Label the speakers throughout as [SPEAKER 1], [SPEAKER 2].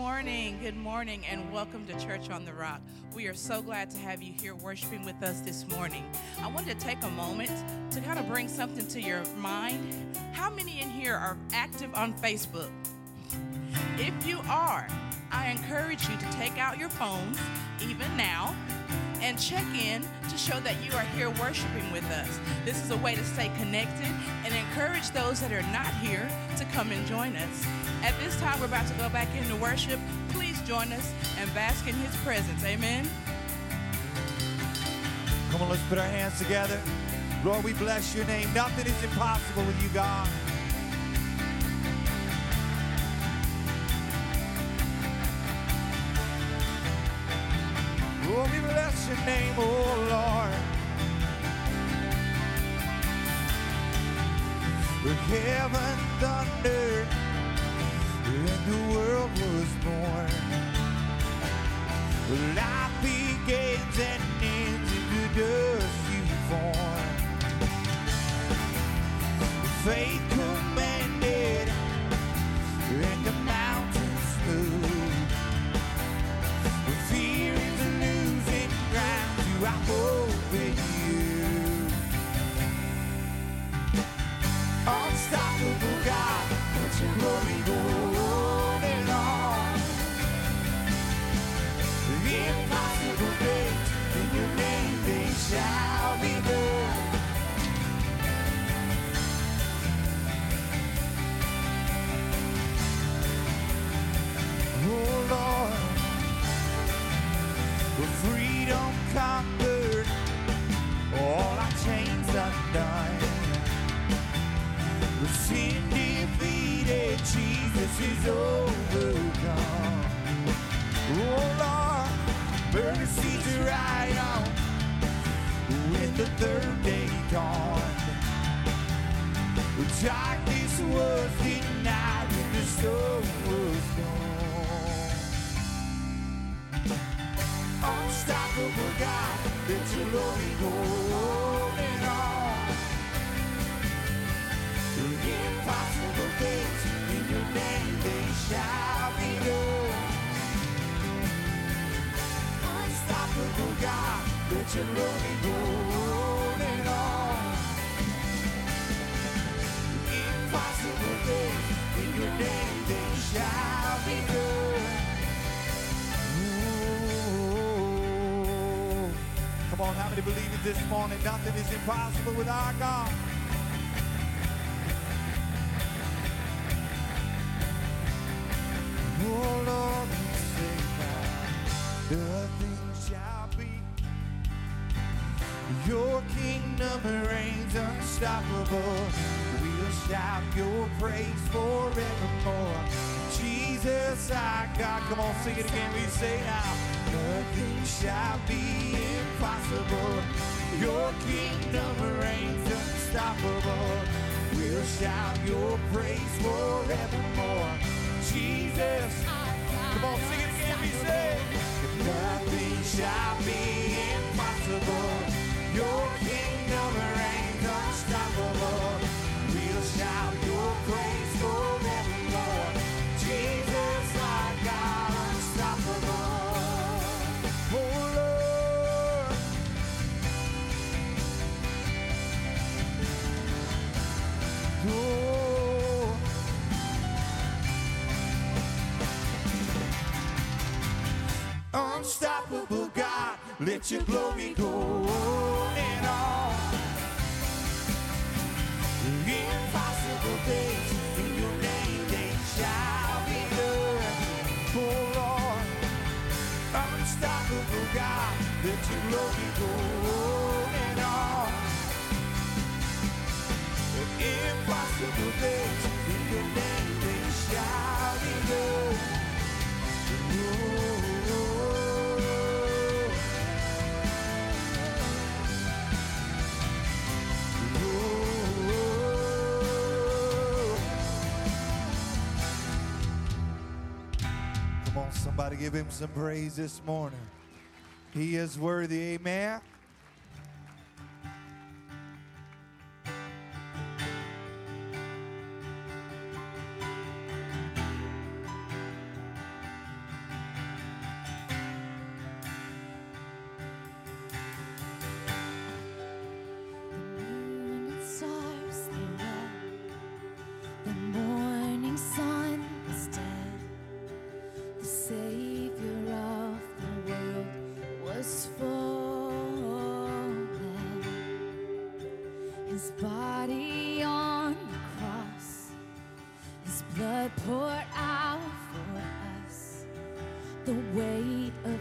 [SPEAKER 1] morning, good morning, and welcome to Church on the Rock. We are so glad to have you here worshiping with us this morning. I wanted to take a moment to kind of bring something to your mind. How many in here are active on Facebook? If you are, I encourage you to take out your phones, even now, and check in to show that you are here worshiping with us. This is a way to stay connected and encourage those that are not here to come and join us. At this time, we're about to go back into worship. Please join us and bask in His presence. Amen.
[SPEAKER 2] Come on, let's put our hands together. Lord, we bless your name. Nothing is impossible with you, God. Your name, oh Lord. Heaven thundered and the world was born. Life begins and ends in the dust you form. Faith commanded God, you your me go. Jesus is overcome. Oh Lord, mercy's right on when the third day dawned. Darkness was denied when the sun was gone. Unstoppable God, let your glory go on and. The impossible things Come on, how many believe it this morning? Nothing is impossible with our God. Your kingdom reigns unstoppable. We'll shout your praise forevermore. Jesus, our God. Come on, sing it again. We say now, nothing shall be impossible. Your kingdom reigns unstoppable. We'll shout your praise forevermore. Jesus, come on, sing it again. We say, nothing shall be impossible. Your kingdom reigns unstoppable. We'll shout your praise forevermore. Jesus, our God, unstoppable. Oh Lord. Oh. Unstoppable God, let your glory go and on. Impossible things in your name they shall be done. Oh Lord, unstoppable God, let your glory go and on. Impossible things in your name they shall be done. Come somebody give him some praise this morning. He is worthy, amen.
[SPEAKER 3] Blood poured out for us. The weight of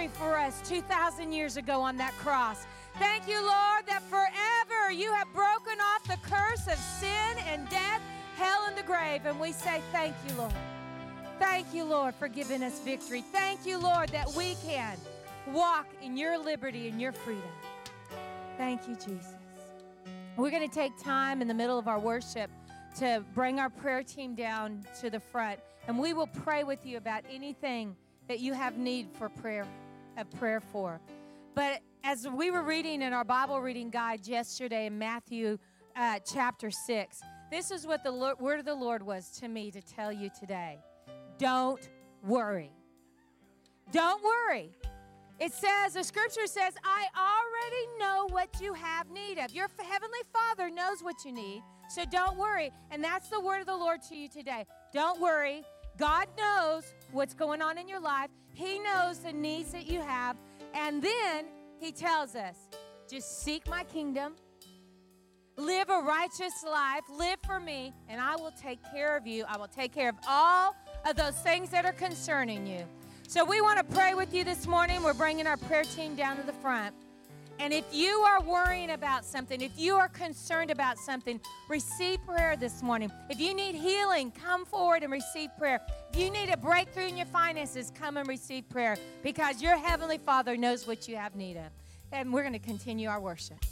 [SPEAKER 4] victory for us 2,000 years ago on that cross. Thank you, Lord, that forever you have broken off the curse of sin and death, hell, and the grave. And we say thank you, Lord. Thank you, Lord, for giving us victory. Thank you, Lord, that we can walk in your liberty and your freedom. Thank you, Jesus. We're going to take time in the middle of our worship to bring our prayer team down to the front, and we will pray with you about anything that you have need for prayer, a prayer for. But as we were reading in our Bible reading guide yesterday in Matthew uh, chapter six, this is what the Lord, word of the Lord was to me to tell you today. Don't worry. Don't worry. It says, the scripture says, I already know what you have need of. Your heavenly Father knows what you need, so don't worry. And that's the word of the Lord to you today. Don't worry. God knows what's going on in your life, He knows the needs that you have. And then He tells us, just seek my kingdom, live a righteous life, live for me, and I will take care of you. I will take care of all of those things that are concerning you. So we want to pray with you this morning. We're bringing our prayer team down to the front.
[SPEAKER 3] And if you are worrying about something, if you are concerned about something, receive prayer this morning. If you need healing, come forward and receive prayer. If you need a breakthrough in your finances, come and receive prayer because your Heavenly Father knows what you have need of. And we're going to continue our worship.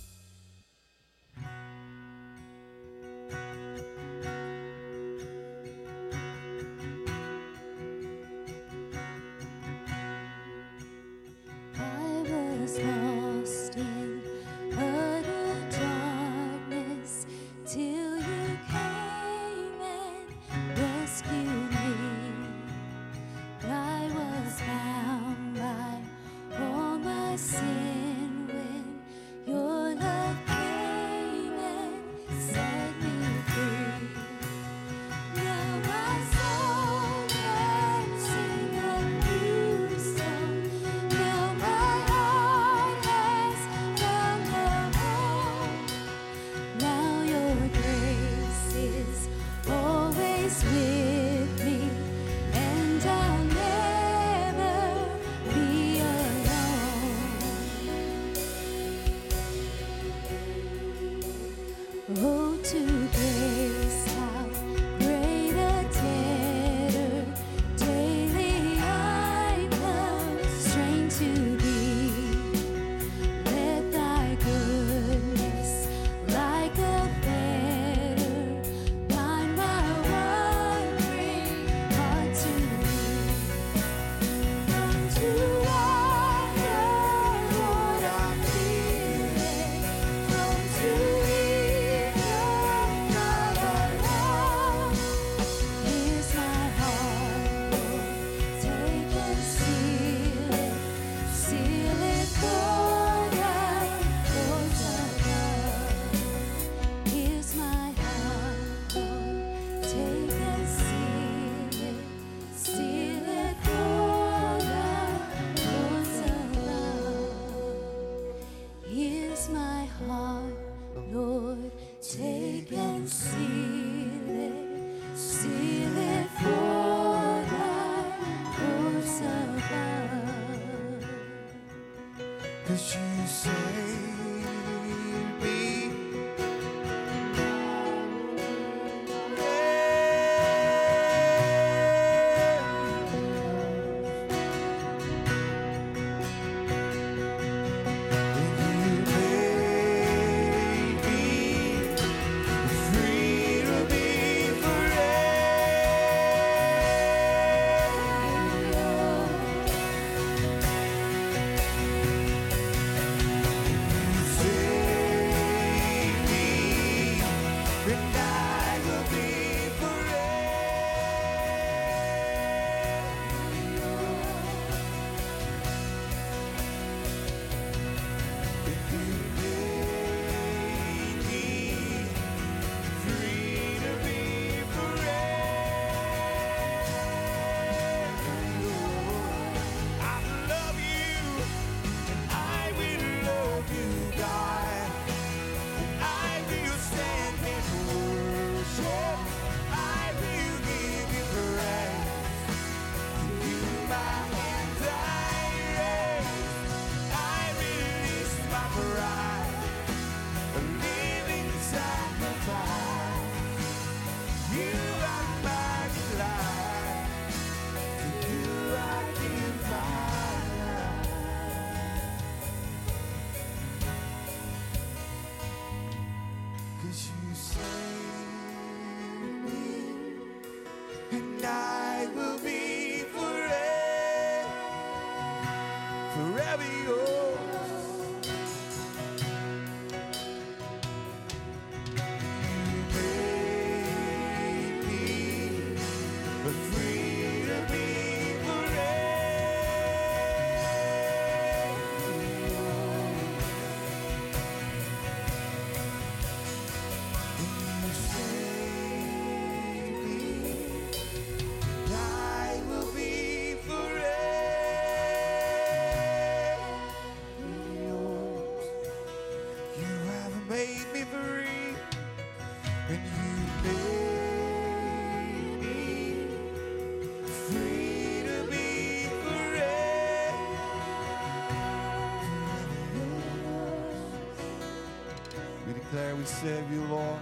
[SPEAKER 2] Serve you, Lord,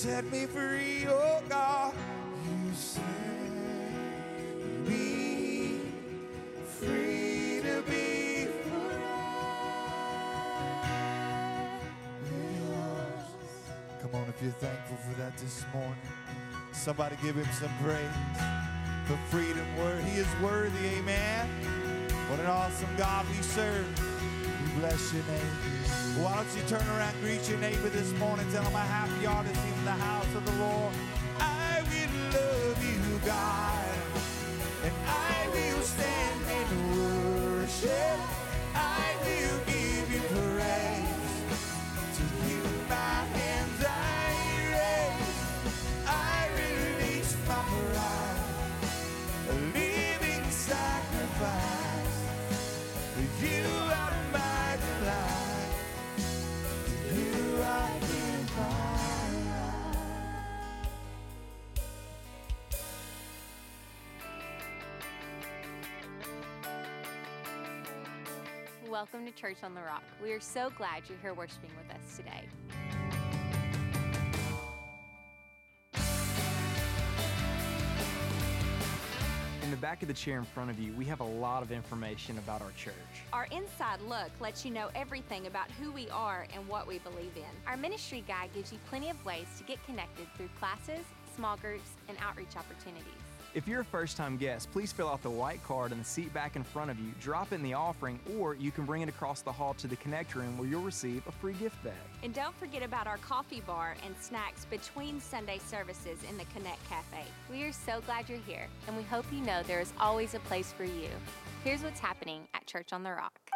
[SPEAKER 2] set me free, oh God. You set me free to be yours. Come on, if you're thankful for that this morning, somebody give him some praise for freedom. Word, he is worthy, amen. What an awesome God we serve. Bless your name. Why don't you turn around, greet your neighbor this morning, tell him how happy him in the house of the Lord.
[SPEAKER 5] Church on the Rock. We are so glad you're here worshiping with us today.
[SPEAKER 6] In the back of the chair in front of you, we have a lot of information about our church.
[SPEAKER 5] Our inside look lets you know everything about who we are and what we believe in. Our ministry guide gives you plenty of ways to get connected through classes, small groups, and outreach opportunities.
[SPEAKER 6] If you're a first time guest, please fill out the white card in the seat back in front of you, drop in the offering, or you can bring it across the hall to the connect room where you'll receive a free gift bag.
[SPEAKER 5] And don't forget about our coffee bar and snacks between Sunday services in the Connect Cafe. We are so glad you're here, and we hope you know there is always a place for you. Here's what's happening at Church on the Rock.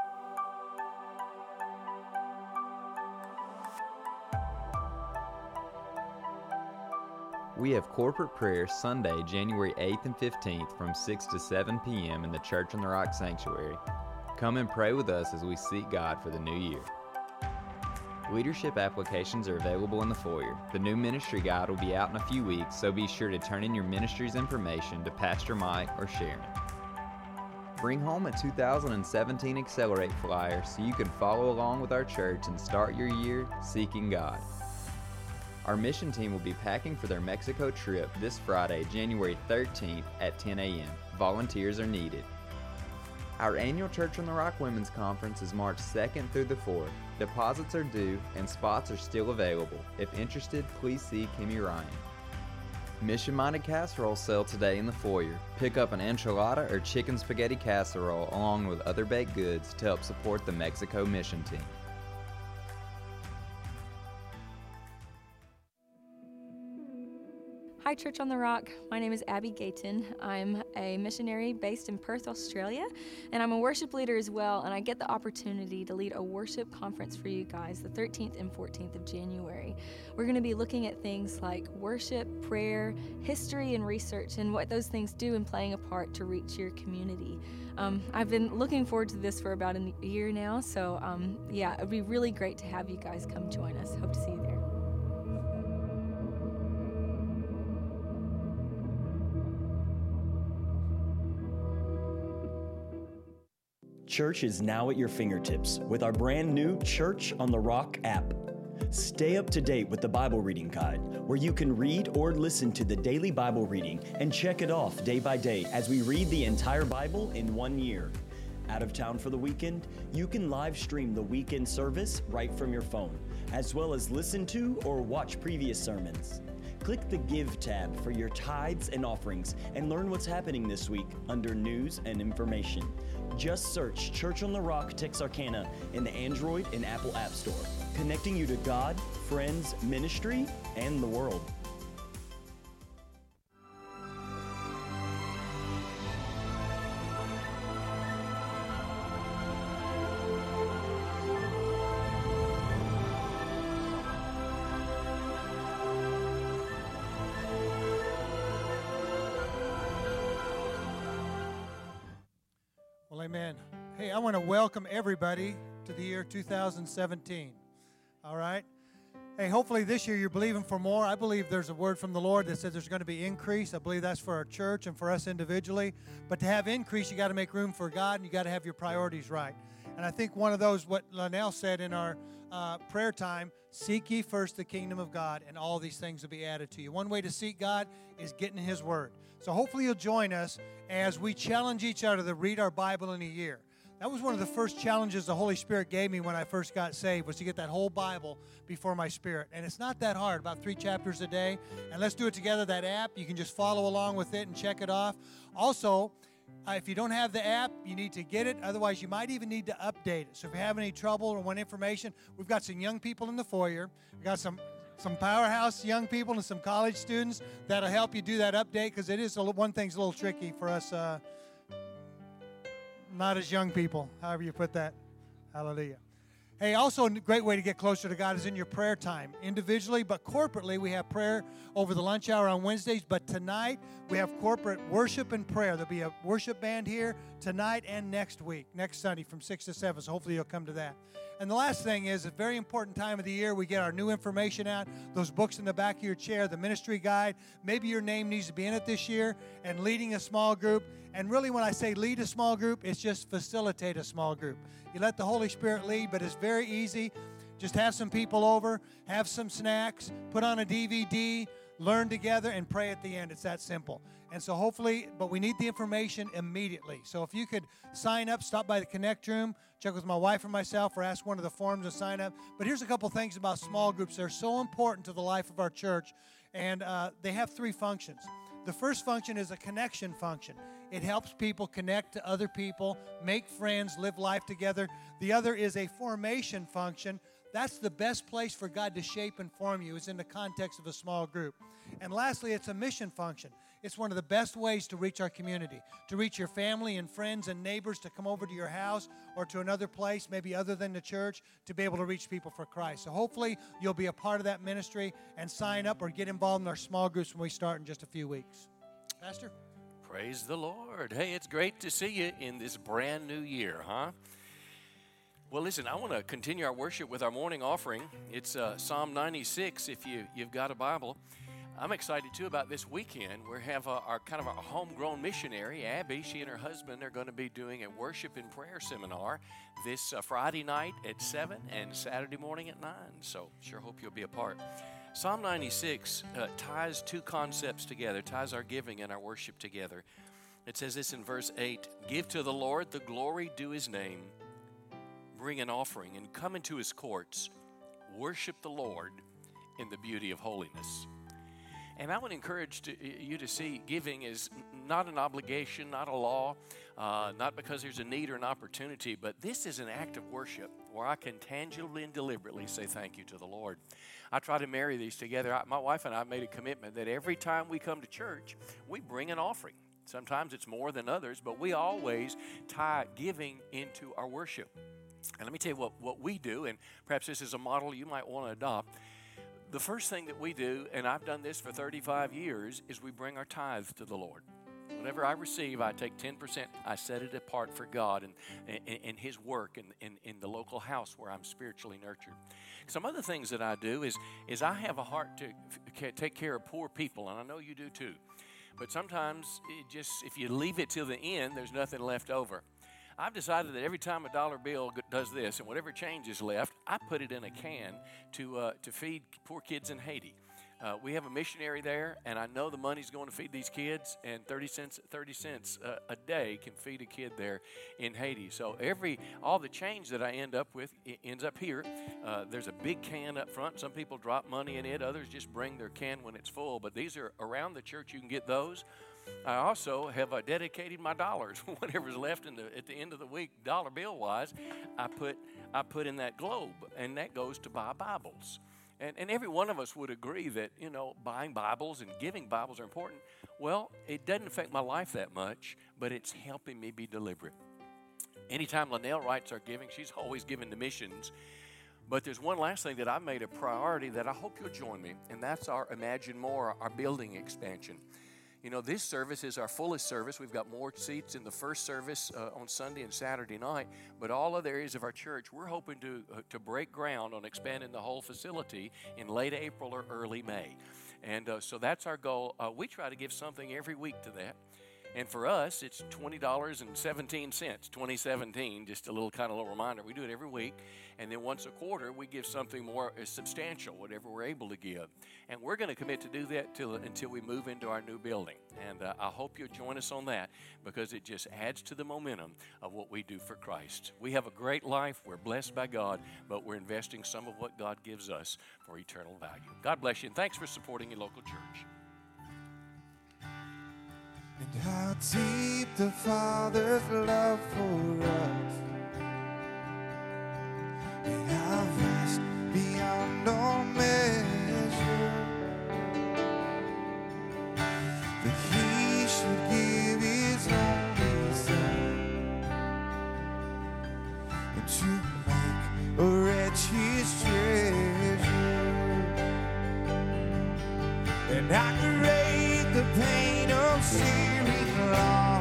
[SPEAKER 7] We have corporate prayer Sunday, January 8th and 15th from 6 to 7 p.m. in the Church on the Rock Sanctuary. Come and pray with us as we seek God for the new year. Leadership applications are available in the foyer. The new ministry guide will be out in a few weeks, so be sure to turn in your ministry's information to Pastor Mike or Sharon. Bring home a 2017 Accelerate flyer so you can follow along with our church and start your year seeking God. Our mission team will be packing for their Mexico trip this Friday, January 13th at 10 a.m. Volunteers are needed. Our annual Church on the Rock Women's Conference is March 2nd through the 4th. Deposits are due and spots are still available. If interested, please see Kimmy Ryan. Mission Minded Casserole sale today in the foyer. Pick up an enchilada or chicken spaghetti casserole along with other baked goods to help support the Mexico mission team.
[SPEAKER 8] Hi, Church on the Rock. My name is Abby Gayton. I'm a missionary based in Perth, Australia, and I'm a worship leader as well. And I get the opportunity to lead a worship conference for you guys the 13th and 14th of January. We're going to be looking at things like worship, prayer, history, and research, and what those things do in playing a part to reach your community. Um, I've been looking forward to this for about a year now, so um, yeah, it'd be really great to have you guys come join us. Hope to see you there.
[SPEAKER 9] Church is now at your fingertips with our brand new Church on the Rock app. Stay up to date with the Bible Reading Guide, where you can read or listen to the daily Bible reading and check it off day by day as we read the entire Bible in one year. Out of town for the weekend? You can live stream the weekend service right from your phone, as well as listen to or watch previous sermons. Click the Give tab for your tithes and offerings and learn what's happening this week under News and Information. Just search Church on the Rock Texarkana in the Android and Apple App Store, connecting you to God, friends, ministry, and the world.
[SPEAKER 10] Amen. Hey, I want to welcome everybody to the year 2017. All right? Hey, hopefully this year you're believing for more. I believe there's a word from the Lord that says there's going to be increase. I believe that's for our church and for us individually. But to have increase, you got to make room for God and you got to have your priorities right. And I think one of those, what Linnell said in our uh, prayer time, seek ye first the kingdom of God, and all these things will be added to you. One way to seek God is getting His Word. So hopefully you'll join us as we challenge each other to read our Bible in a year. That was one of the first challenges the Holy Spirit gave me when I first got saved was to get that whole Bible before my spirit. And it's not that hard, about three chapters a day. And let's do it together, that app. You can just follow along with it and check it off. Also, uh, if you don't have the app, you need to get it. Otherwise, you might even need to update it. So if you have any trouble or want information, we've got some young people in the foyer. We've got some some powerhouse young people and some college students that'll help you do that update because it is a, one thing's a little tricky for us uh, not as young people, however you put that. Hallelujah. Hey, also a great way to get closer to God is in your prayer time, individually, but corporately. We have prayer over the lunch hour on Wednesdays, but tonight we have corporate worship and prayer. There'll be a worship band here tonight and next week, next Sunday from 6 to 7. So hopefully you'll come to that. And the last thing is a very important time of the year. We get our new information out, those books in the back of your chair, the ministry guide. Maybe your name needs to be in it this year and leading a small group. And really, when I say lead a small group, it's just facilitate a small group. You let the Holy Spirit lead, but it's very easy. Just have some people over, have some snacks, put on a DVD, learn together, and pray at the end. It's that simple. And so, hopefully, but we need the information immediately. So, if you could sign up, stop by the Connect Room, check with my wife or myself, or ask one of the forms to sign up. But here's a couple things about small groups. They're so important to the life of our church, and uh, they have three functions. The first function is a connection function. It helps people connect to other people, make friends, live life together. The other is a formation function. That's the best place for God to shape and form you is in the context of a small group. And lastly, it's a mission function. It's one of the best ways to reach our community, to reach your family and friends and neighbors to come over to your house or to another place, maybe other than the church, to be able to reach people for Christ. So hopefully you'll be a part of that ministry and sign up or get involved in our small groups when we start in just a few weeks. Pastor?
[SPEAKER 11] Praise the Lord. Hey, it's great to see you in this brand new year, huh? Well, listen, I want to continue our worship with our morning offering. It's uh, Psalm 96 if you, you've got a Bible. I'm excited too about this weekend. We have uh, our kind of our homegrown missionary, Abby. She and her husband are going to be doing a worship and prayer seminar this uh, Friday night at 7 and Saturday morning at 9. So, sure hope you'll be a part. Psalm 96 uh, ties two concepts together, ties our giving and our worship together. It says this in verse 8 Give to the Lord the glory due his name, bring an offering, and come into his courts. Worship the Lord in the beauty of holiness. And I would encourage to, you to see giving is not an obligation, not a law, uh, not because there's a need or an opportunity, but this is an act of worship where I can tangibly and deliberately say thank you to the Lord. I try to marry these together. I, my wife and I made a commitment that every time we come to church, we bring an offering. Sometimes it's more than others, but we always tie giving into our worship. And let me tell you what, what we do, and perhaps this is a model you might want to adopt. The first thing that we do, and I've done this for 35 years, is we bring our tithes to the Lord. Whatever I receive, I take 10%, I set it apart for God and, and, and His work in, in, in the local house where I'm spiritually nurtured. Some other things that I do is, is I have a heart to take care of poor people, and I know you do too. But sometimes it just if you leave it till the end, there's nothing left over. I've decided that every time a dollar bill does this, and whatever change is left, I put it in a can to uh, to feed poor kids in Haiti. Uh, we have a missionary there, and I know the money's going to feed these kids, and 30 cents, 30 cents uh, a day can feed a kid there in Haiti. So every, all the change that I end up with ends up here. Uh, there's a big can up front. Some people drop money in it. Others just bring their can when it's full. But these are around the church. You can get those. I also have uh, dedicated my dollars. Whatever's left in the, at the end of the week, dollar bill wise, I put I put in that globe, and that goes to buy Bibles. And, and every one of us would agree that, you know, buying Bibles and giving Bibles are important. Well, it doesn't affect my life that much, but it's helping me be deliberate. Anytime Linnell writes our giving, she's always giving to missions. But there's one last thing that I made a priority that I hope you'll join me, and that's our Imagine More, our building expansion. You know, this service is our fullest service. We've got more seats in the first service uh, on Sunday and Saturday night, but all other areas of our church, we're hoping to, uh, to break ground on expanding the whole facility in late April or early May. And uh, so that's our goal. Uh, we try to give something every week to that. And for us, it's $20.17, 2017, just a little kind of little reminder. We do it every week. And then once a quarter, we give something more uh, substantial, whatever we're able to give. And we're going to commit to do that till, until we move into our new building. And uh, I hope you'll join us on that because it just adds to the momentum of what we do for Christ. We have a great life. We're blessed by God, but we're investing some of what God gives us for eternal value. God bless you, and thanks for supporting your local church.
[SPEAKER 2] And how deep the Father's love for us, and how vast beyond all measure, that He should give His only Son, and to make a wretch His treasure. And I pain me searing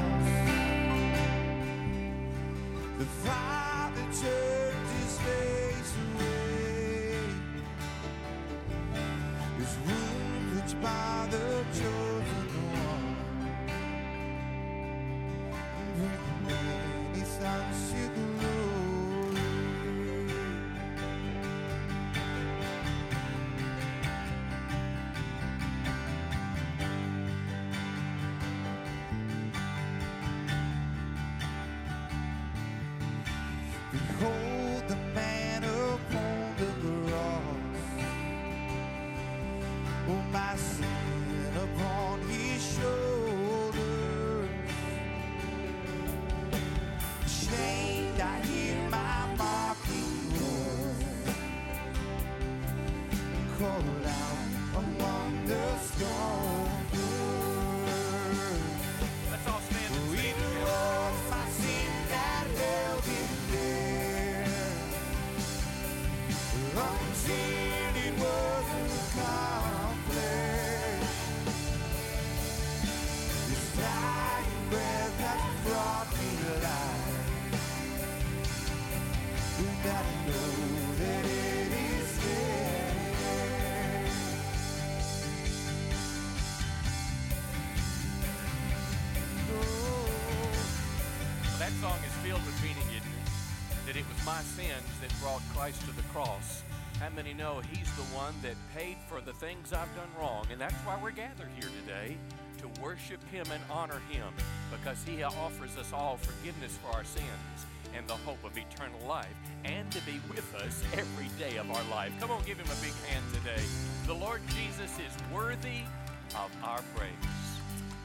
[SPEAKER 2] That it was
[SPEAKER 11] my sins that brought Christ to the cross. How many know He's the one that paid for the things I've done wrong? And that's why we're gathered here today to worship Him and honor Him because He offers us all forgiveness for our sins and the hope of eternal life and to be with us every day of our life. Come on, give Him a big hand today. The Lord Jesus is worthy of our praise.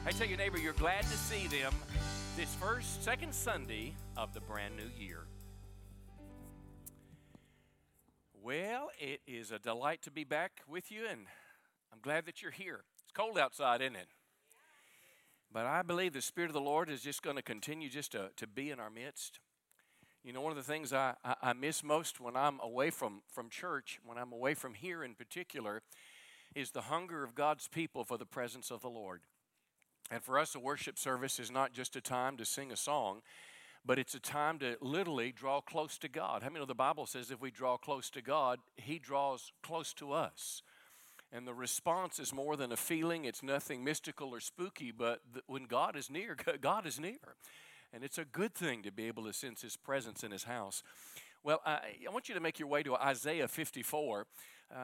[SPEAKER 11] I tell your neighbor, you're glad to see them this first, second Sunday of the brand new year. Well, it is a delight to be back with you, and I'm glad that you're here. It's cold outside, isn't it? But I believe the Spirit of the Lord is just going to continue just to, to be in our midst. You know, one of the things I, I, I miss most when I'm away from, from church, when I'm away from here in particular, is the hunger of God's people for the presence of the Lord. And for us, a worship service is not just a time to sing a song, but it's a time to literally draw close to God. How many know the Bible says if we draw close to God, He draws close to us? And the response is more than a feeling, it's nothing mystical or spooky, but when God is near, God is near. And it's a good thing to be able to sense His presence in His house. Well, I, I want you to make your way to Isaiah 54. Uh,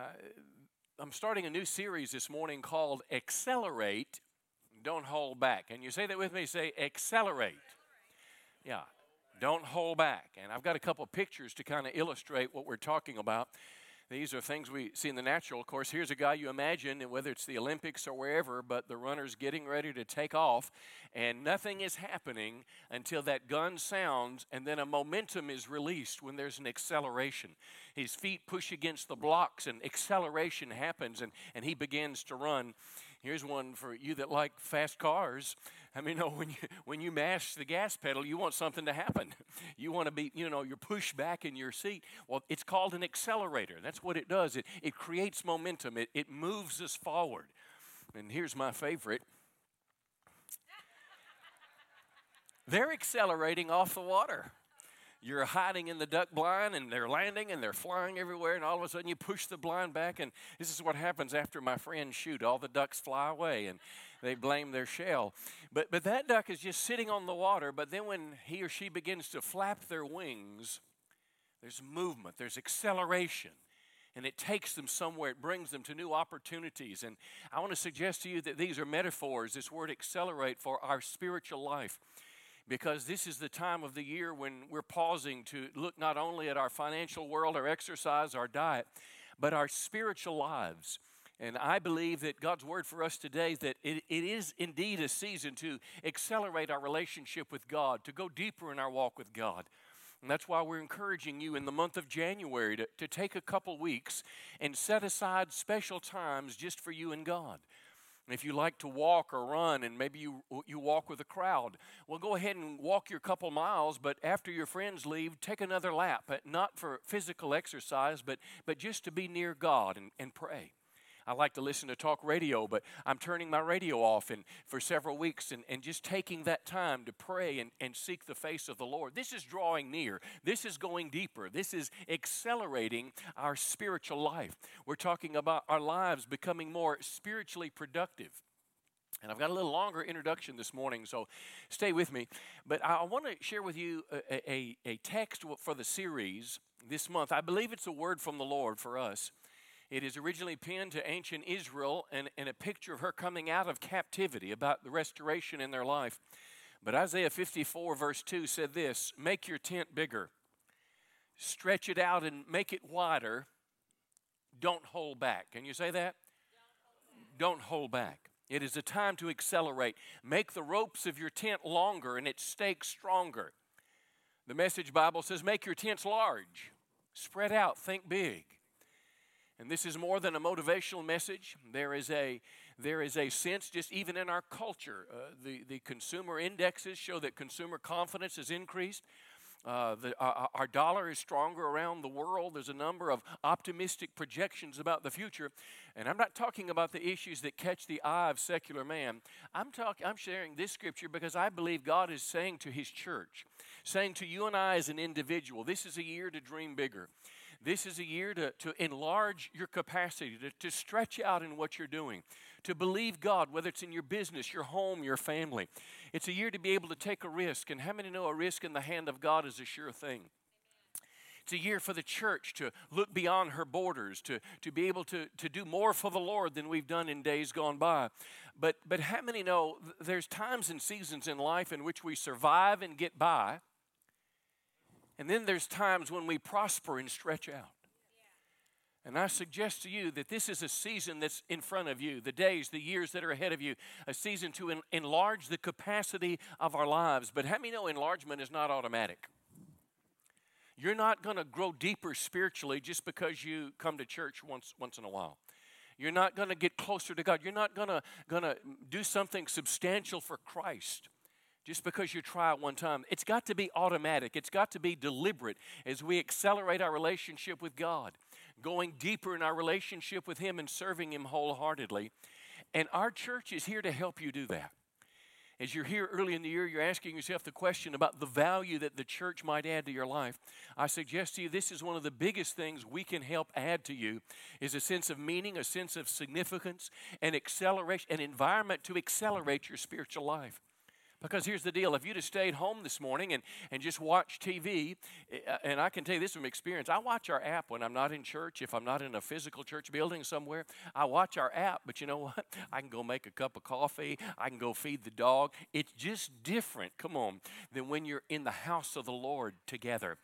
[SPEAKER 11] I'm starting a new series this morning called Accelerate, Don't Hold Back. And you say that with me? Say, Accelerate. Yeah, don't hold back. And I've got a couple pictures to kind of illustrate what we're talking about. These are things we see in the natural. Of course, here's a guy you imagine, whether it's the Olympics or wherever, but the runner's getting ready to take off, and nothing is happening until that gun sounds, and then a momentum is released when there's an acceleration. His feet push against the blocks, and acceleration happens, and, and he begins to run. Here's one for you that like fast cars. I mean, no, when you when you mash the gas pedal, you want something to happen. You want to be, you know, you're pushed back in your seat. Well, it's called an accelerator. That's what it does. It it creates momentum. It it moves us forward. And here's my favorite. They're accelerating off the water you're hiding in the duck blind and they're landing and they're flying everywhere and all of a sudden you push the blind back and this is what happens after my friends shoot all the ducks fly away and they blame their shell but but that duck is just sitting on the water but then when he or she begins to flap their wings there's movement there's acceleration and it takes them somewhere. It brings them to new opportunities. And I want to suggest to you that these are metaphors, this word accelerate, for our spiritual life because this is the time of the year when we're pausing to look not only at our financial world, our exercise, our diet, but our spiritual lives. And I believe that God's word for us today that it, it is indeed a season to accelerate our relationship with God, to go deeper in our walk with God. And that's why we're encouraging you in the month of January to, to take a couple weeks and set aside special times just for you and God. If you like to walk or run and maybe you, you walk with a crowd, well, go ahead and walk your couple miles, but after your friends leave, take another lap, not for physical exercise, but, but just to be near God and, and pray. I like to listen to talk radio, but I'm turning my radio off and for several weeks and, and just taking that time to pray and, and seek the face of the Lord. This is drawing near. This is going deeper. This is accelerating our spiritual life. We're talking about our lives becoming more spiritually productive. And I've got a little longer introduction this morning, so stay with me. But I want to share with you a, a, a text for the series this month. I believe it's a word from the Lord for us. It is originally pinned to ancient Israel and, and a picture of her coming out of captivity about the restoration in their life. But Isaiah 54, verse 2 said this Make your tent bigger, stretch it out and make it wider. Don't hold back. Can you say that? Don't hold back. It is a time to accelerate. Make the ropes of your tent longer and its stakes stronger. The message Bible says make your tents large, spread out, think big. And this is more than a motivational message. There is a, there is a sense, just even in our culture, uh, the, the consumer indexes show that consumer confidence has increased. Uh, the, uh, our dollar is stronger around the world. There's a number of optimistic projections about the future. And I'm not talking about the issues that catch the eye of secular man. I'm, talking, I'm sharing this scripture because I believe God is saying to his church, saying to you and I as an individual, this is a year to dream bigger. This is a year to, to enlarge your capacity, to, to stretch out in what you're doing, to believe God, whether it's in your business, your home, your family. It's a year to be able to take a risk. And how many know a risk in the hand of God is a sure thing? It's a year for the church to look beyond her borders, to, to be able to, to do more for the Lord than we've done in days gone by. But, but how many know there's times and seasons in life in which we survive and get by, and then there's times when we prosper and stretch out. And I suggest to you that this is a season that's in front of you, the days, the years that are ahead of you, a season to en- enlarge the capacity of our lives. But how many know enlargement is not automatic? You're not going to grow deeper spiritually just because you come to church once, once in a while. You're not going to get closer to God. You're not going to do something substantial for Christ just because you try it one time. It's got to be automatic. It's got to be deliberate as we accelerate our relationship with God, going deeper in our relationship with Him and serving Him wholeheartedly. And our church is here to help you do that. As you're here early in the year, you're asking yourself the question about the value that the church might add to your life. I suggest to you this is one of the biggest things we can help add to you is a sense of meaning, a sense of significance, an acceleration, an environment to accelerate your spiritual life. Because here's the deal if you'd have stayed home this morning and, and just watched TV, eh, and I can tell you this from experience, I watch our app when I'm not in church, if I'm not in a physical church building somewhere. I watch our app, but you know what? I can go make a cup of coffee, I can go feed the dog. It's just different, come on, than when you're in the house of the Lord together.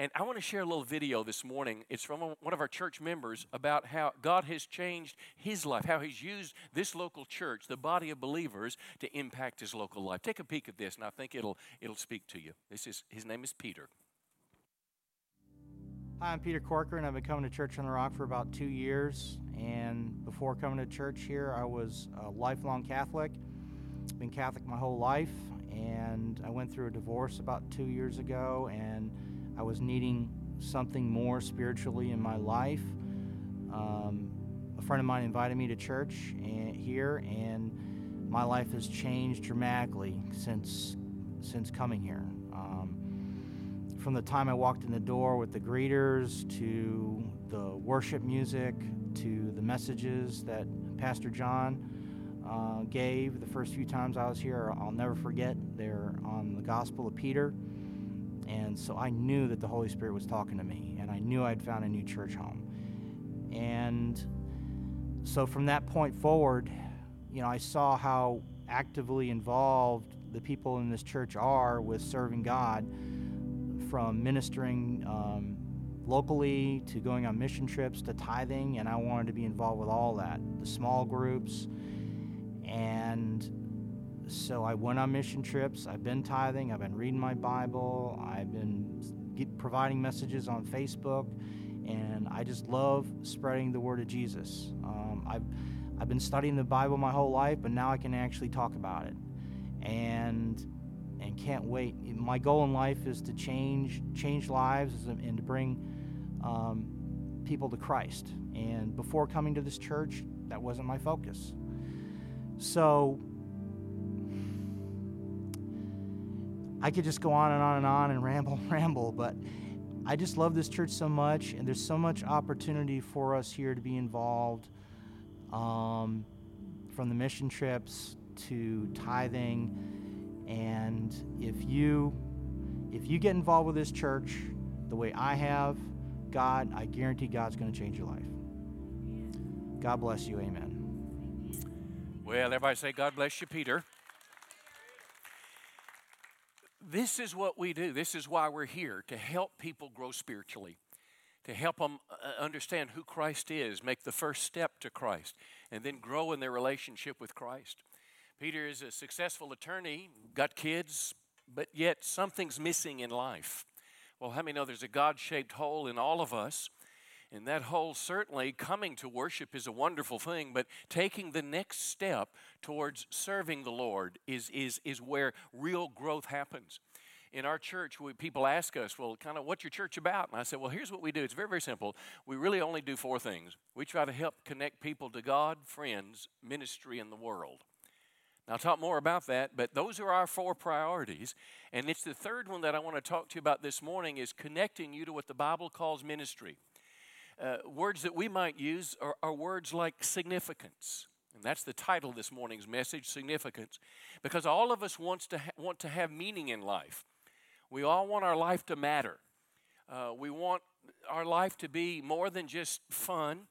[SPEAKER 11] And I want to share a little video this morning. It's from one of our church members about how God has changed his life, how he's used this local church, the body of believers, to impact his local life. Take a peek at this, and I think it'll it'll speak to you. This is his name is Peter.
[SPEAKER 12] Hi, I'm Peter Corcoran. I've been coming to Church on the Rock for about two years. And before coming to church here, I was a lifelong Catholic. Been Catholic my whole life. And I went through a divorce about two years ago. And I was needing something more spiritually in my life. Um, a friend of mine invited me to church and, here, and my life has changed dramatically since since coming here. Um, from the time I walked in the door with the greeters to the worship music to the messages that Pastor John uh, gave the first few times I was here, I'll never forget. They're on the Gospel of Peter. And so I knew that the Holy Spirit was talking to me, and I knew I'd found a new church home. And so from that point forward, you know, I saw how actively involved the people in this church are with serving God, from ministering um, locally to going on mission trips to tithing, and I wanted to be involved with all that the small groups. And so I went on mission trips. I've been tithing. I've been reading my Bible. I've been get, providing messages on Facebook, and I just love spreading the word of Jesus. Um, I've I've been studying the Bible my whole life, but now I can actually talk about it, and and can't wait. My goal in life is to change change lives and to bring um, people to Christ. And before coming to this church, that wasn't my focus. So I could just go on and on and on and ramble, ramble, but I just love this church so much, and there's so much opportunity for us here to be involved, um, from the mission trips to tithing, and if you if you get involved with this church the way I have, God, I guarantee God's going to change your life. God bless you. Amen.
[SPEAKER 11] Well, everybody say, God bless you, Peter. This is what we do. This is why we're here to help people grow spiritually, to help them uh, understand who Christ is, make the first step to Christ, and then grow in their relationship with Christ. Peter is a successful attorney, got kids, but yet something's missing in life. Well, how many know there's a God shaped hole in all of us? And that hole, certainly, coming to worship is a wonderful thing, but taking the next step towards serving the Lord is, is, is where real growth happens. In our church, we, people ask us, well, kind of, what's your church about? And I said, well, here's what we do. It's very, very simple. We really only do four things. We try to help connect people to God, friends, ministry, and the world. Now, I'll talk more about that, but those are our four priorities. And it's the third one that I want to talk to you about this morning is connecting you to what the Bible calls ministry. Uh, words that we might use are, are words like significance. And that's the title this morning's message, significance. Because all of us wants to ha- want to have meaning in life. We all want our life to matter. Uh, we want our life to be more than just fun.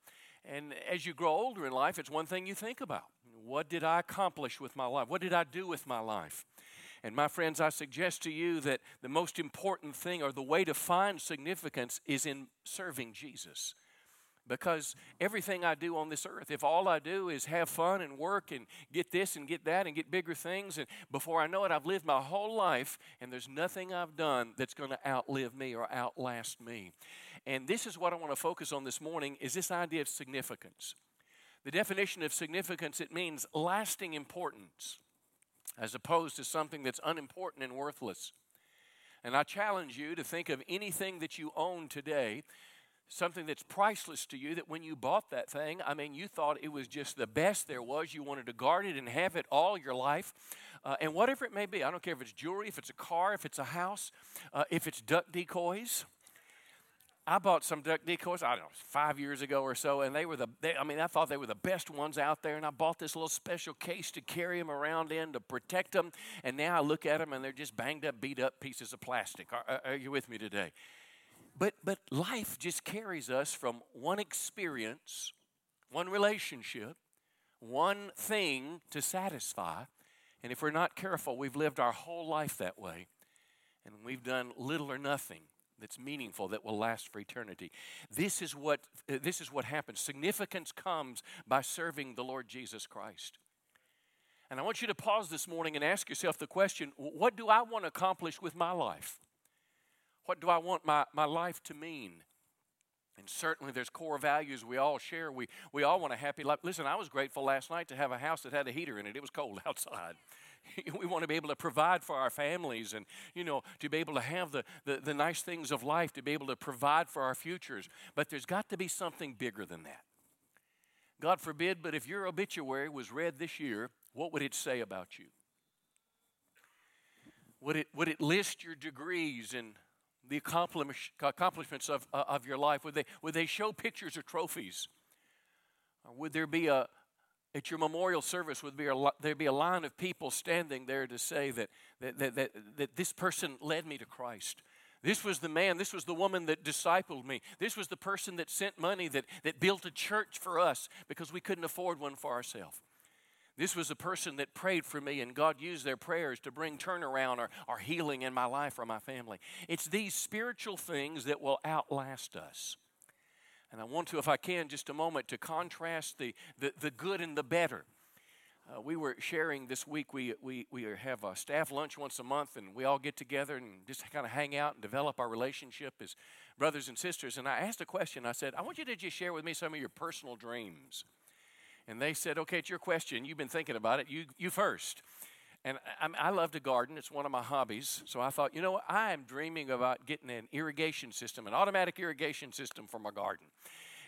[SPEAKER 11] And as you grow older in life, it's one thing you think about. What did I accomplish with my life? What did I do with my life? And my friends, I suggest to you that the most important thing or the way to find significance is in serving Jesus. because everything I do on this earth, if all I do is have fun and work and get this and get that and get bigger things, and before I know it, I've lived my whole life and there's nothing I've done that's going to outlive me or outlast me. And this is what I want to focus on this morning is this idea of significance. The definition of significance, it means lasting importance as opposed to something that's unimportant and worthless. And I challenge you to think of anything that you own today something that's priceless to you that when you bought that thing, I mean, you thought it was just the best there was. You wanted to guard it and have it all your life. Uh, and whatever it may be, I don't care if it's jewelry, if it's a car, if it's a house, uh, if it's duck decoys. I bought some duck decoys, I don't know, five years ago or so, and they were the, they, I mean, I thought they were the best ones out there, and I bought this little special case to carry them around in to protect them, and now I look at them and they're just banged up, beat up pieces of plastic. Are, are you with me today? But, but life just carries us from one experience, one relationship, one thing to satisfy. And if we're not careful, we've lived our whole life that way. And we've done little or nothing that's meaningful that will last for eternity. This is what, uh, this is what happens. Significance comes by serving the Lord Jesus Christ. And I want you to pause this morning and ask yourself the question what do I want to accomplish with my life? What do I want my, my life to mean? And certainly there's core values we all share. We, we all want a happy life. Listen, I was grateful last night to have a house that had a heater in it. It was cold outside. we want to be able to provide for our families and, you know, to be able to have the, the, the nice things of life, to be able to provide for our futures. But there's got to be something bigger than that. God forbid, but if your obituary was read this year, what would it say about you? Would it, would it list your degrees and the accomplishments of, uh, of your life? Would they, would they show pictures or trophies? Or would there be a, at your memorial service, would be a, there be a line of people standing there to say that, that, that, that, that this person led me to Christ? This was the man, this was the woman that discipled me. This was the person that sent money, that, that built a church for us because we couldn't afford one for ourselves. This was a person that prayed for me, and God used their prayers to bring turnaround or, or healing in my life or my family. It's these spiritual things that will outlast us. And I want to, if I can, just a moment to contrast the, the, the good and the better. Uh, we were sharing this week, we, we, we have a staff lunch once a month, and we all get together and just kind of hang out and develop our relationship as brothers and sisters. And I asked a question. I said, I want you to just share with me some of your personal dreams. And they said, okay, it's your question. You've been thinking about it. You, you first. And I, I love to garden. It's one of my hobbies. So I thought, you know what? I am dreaming about getting an irrigation system, an automatic irrigation system for my garden.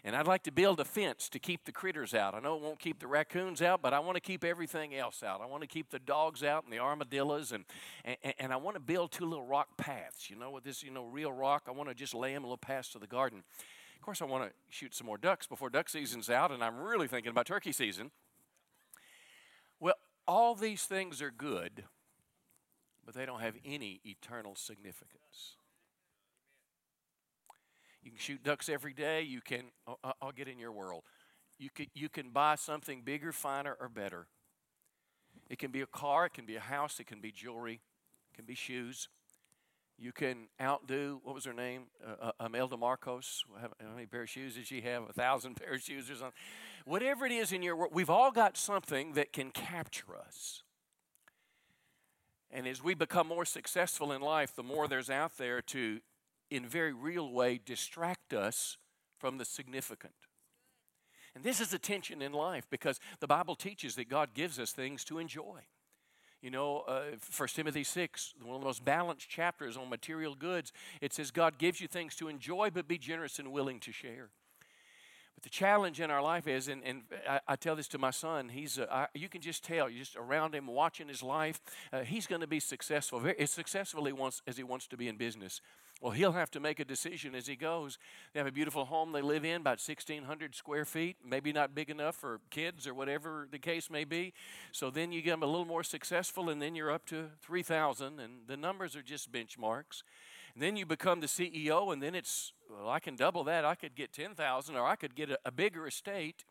[SPEAKER 11] And I'd like to build a fence to keep the critters out. I know it won't keep the raccoons out, but I want to keep everything else out. I want to keep the dogs out and the armadillos, and, and, and I want to build two little rock paths. You know, with this, you know, real rock, I want to just lay them a little path to the garden. Of course, I want to shoot some more ducks before duck season's out, and I'm really thinking about turkey season. All these things are good, but they don't have any eternal significance. You can shoot ducks every day. You can, I'll get in your world. You can, you can buy something bigger, finer, or better. It can be a car, it can be a house, it can be jewelry, it can be shoes. You can outdo, what was her name? Uh, uh, Imelda Marcos. How many pair of shoes did she have? A thousand pair of shoes or something. Whatever it is in your world, we've all got something that can capture us. And as we become more successful in life, the more there's out there to, in very real way, distract us from the significant. And this is a tension in life because the Bible teaches that God gives us things to enjoy. You know, uh, 1 Timothy 6, one of the most balanced chapters on material goods, it says God gives you things to enjoy, but be generous and willing to share. But the challenge in our life is, and, and I, I tell this to my son, he's uh, I, you can just tell, you're just around him, watching his life, uh, he's going to be successful, very, as successful he wants, as he wants to be in business. Well, he'll have to make a decision as he goes. They have a beautiful home they live in, about 1,600 square feet, maybe not big enough for kids or whatever the case may be. So then you get them a little more successful, and then you're up to 3,000, and the numbers are just benchmarks. Then you become the CEO, and then it's, well, I can double that. I could get 10,000, or I could get a, a bigger estate.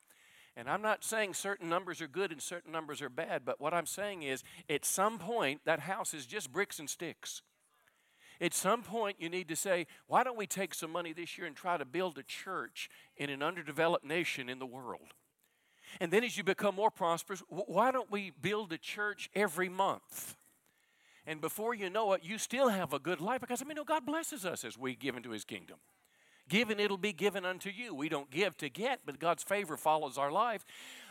[SPEAKER 11] And I'm not saying certain numbers are good and certain numbers are bad, but what I'm saying is at some point, that house is just bricks and sticks. At some point, you need to say, why don't we take some money this year and try to build a church in an underdeveloped nation in the world? And then as you become more prosperous, why don't we build a church every month? And before you know it, you still have a good life because I mean, no, God blesses us as we give into His kingdom. Given, it'll be given unto you. We don't give to get, but God's favor follows our life.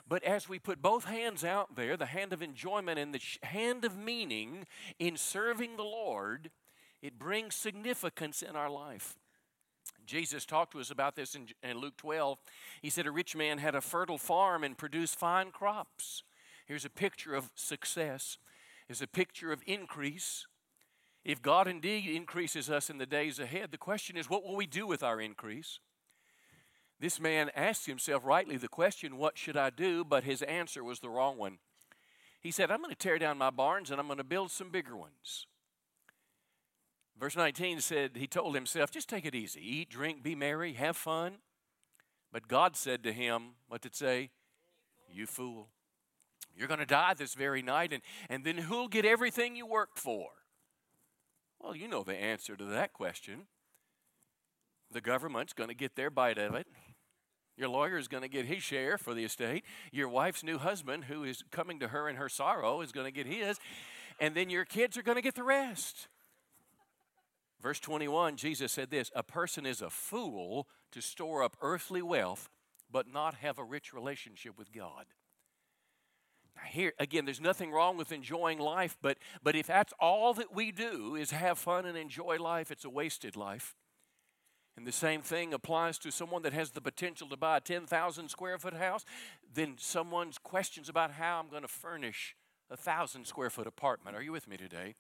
[SPEAKER 11] But as we put both hands out there, the hand of enjoyment and the hand of meaning in serving the Lord, it brings significance in our life. Jesus talked to us about this in, in Luke 12. He said, A rich man had a fertile farm and produced fine crops. Here's a picture of success, is a picture of increase. If God indeed increases us in the days ahead, the question is, what will we do with our increase? This man asked himself rightly the question, What should I do? But his answer was the wrong one. He said, I'm going to tear down my barns and I'm going to build some bigger ones. Verse 19 said, He told himself, Just take it easy. Eat, drink, be merry, have fun. But God said to him, What did it say? You fool. You're going to die this very night, and, and then who'll get everything you worked for? Well, you know the answer to that question. The government's going to get their bite of it. Your lawyer is going to get his share for the estate. Your wife's new husband, who is coming to her in her sorrow, is going to get his. And then your kids are going to get the rest. Verse 21, Jesus said this A person is a fool to store up earthly wealth, but not have a rich relationship with God. Here again, there's nothing wrong with enjoying life, but, but if that's all that we do is have fun and enjoy life, it's a wasted life. And the same thing applies to someone that has the potential to buy a 10,000 square foot house. Then someone's questions about how I'm going to furnish a thousand square foot apartment. Are you with me today?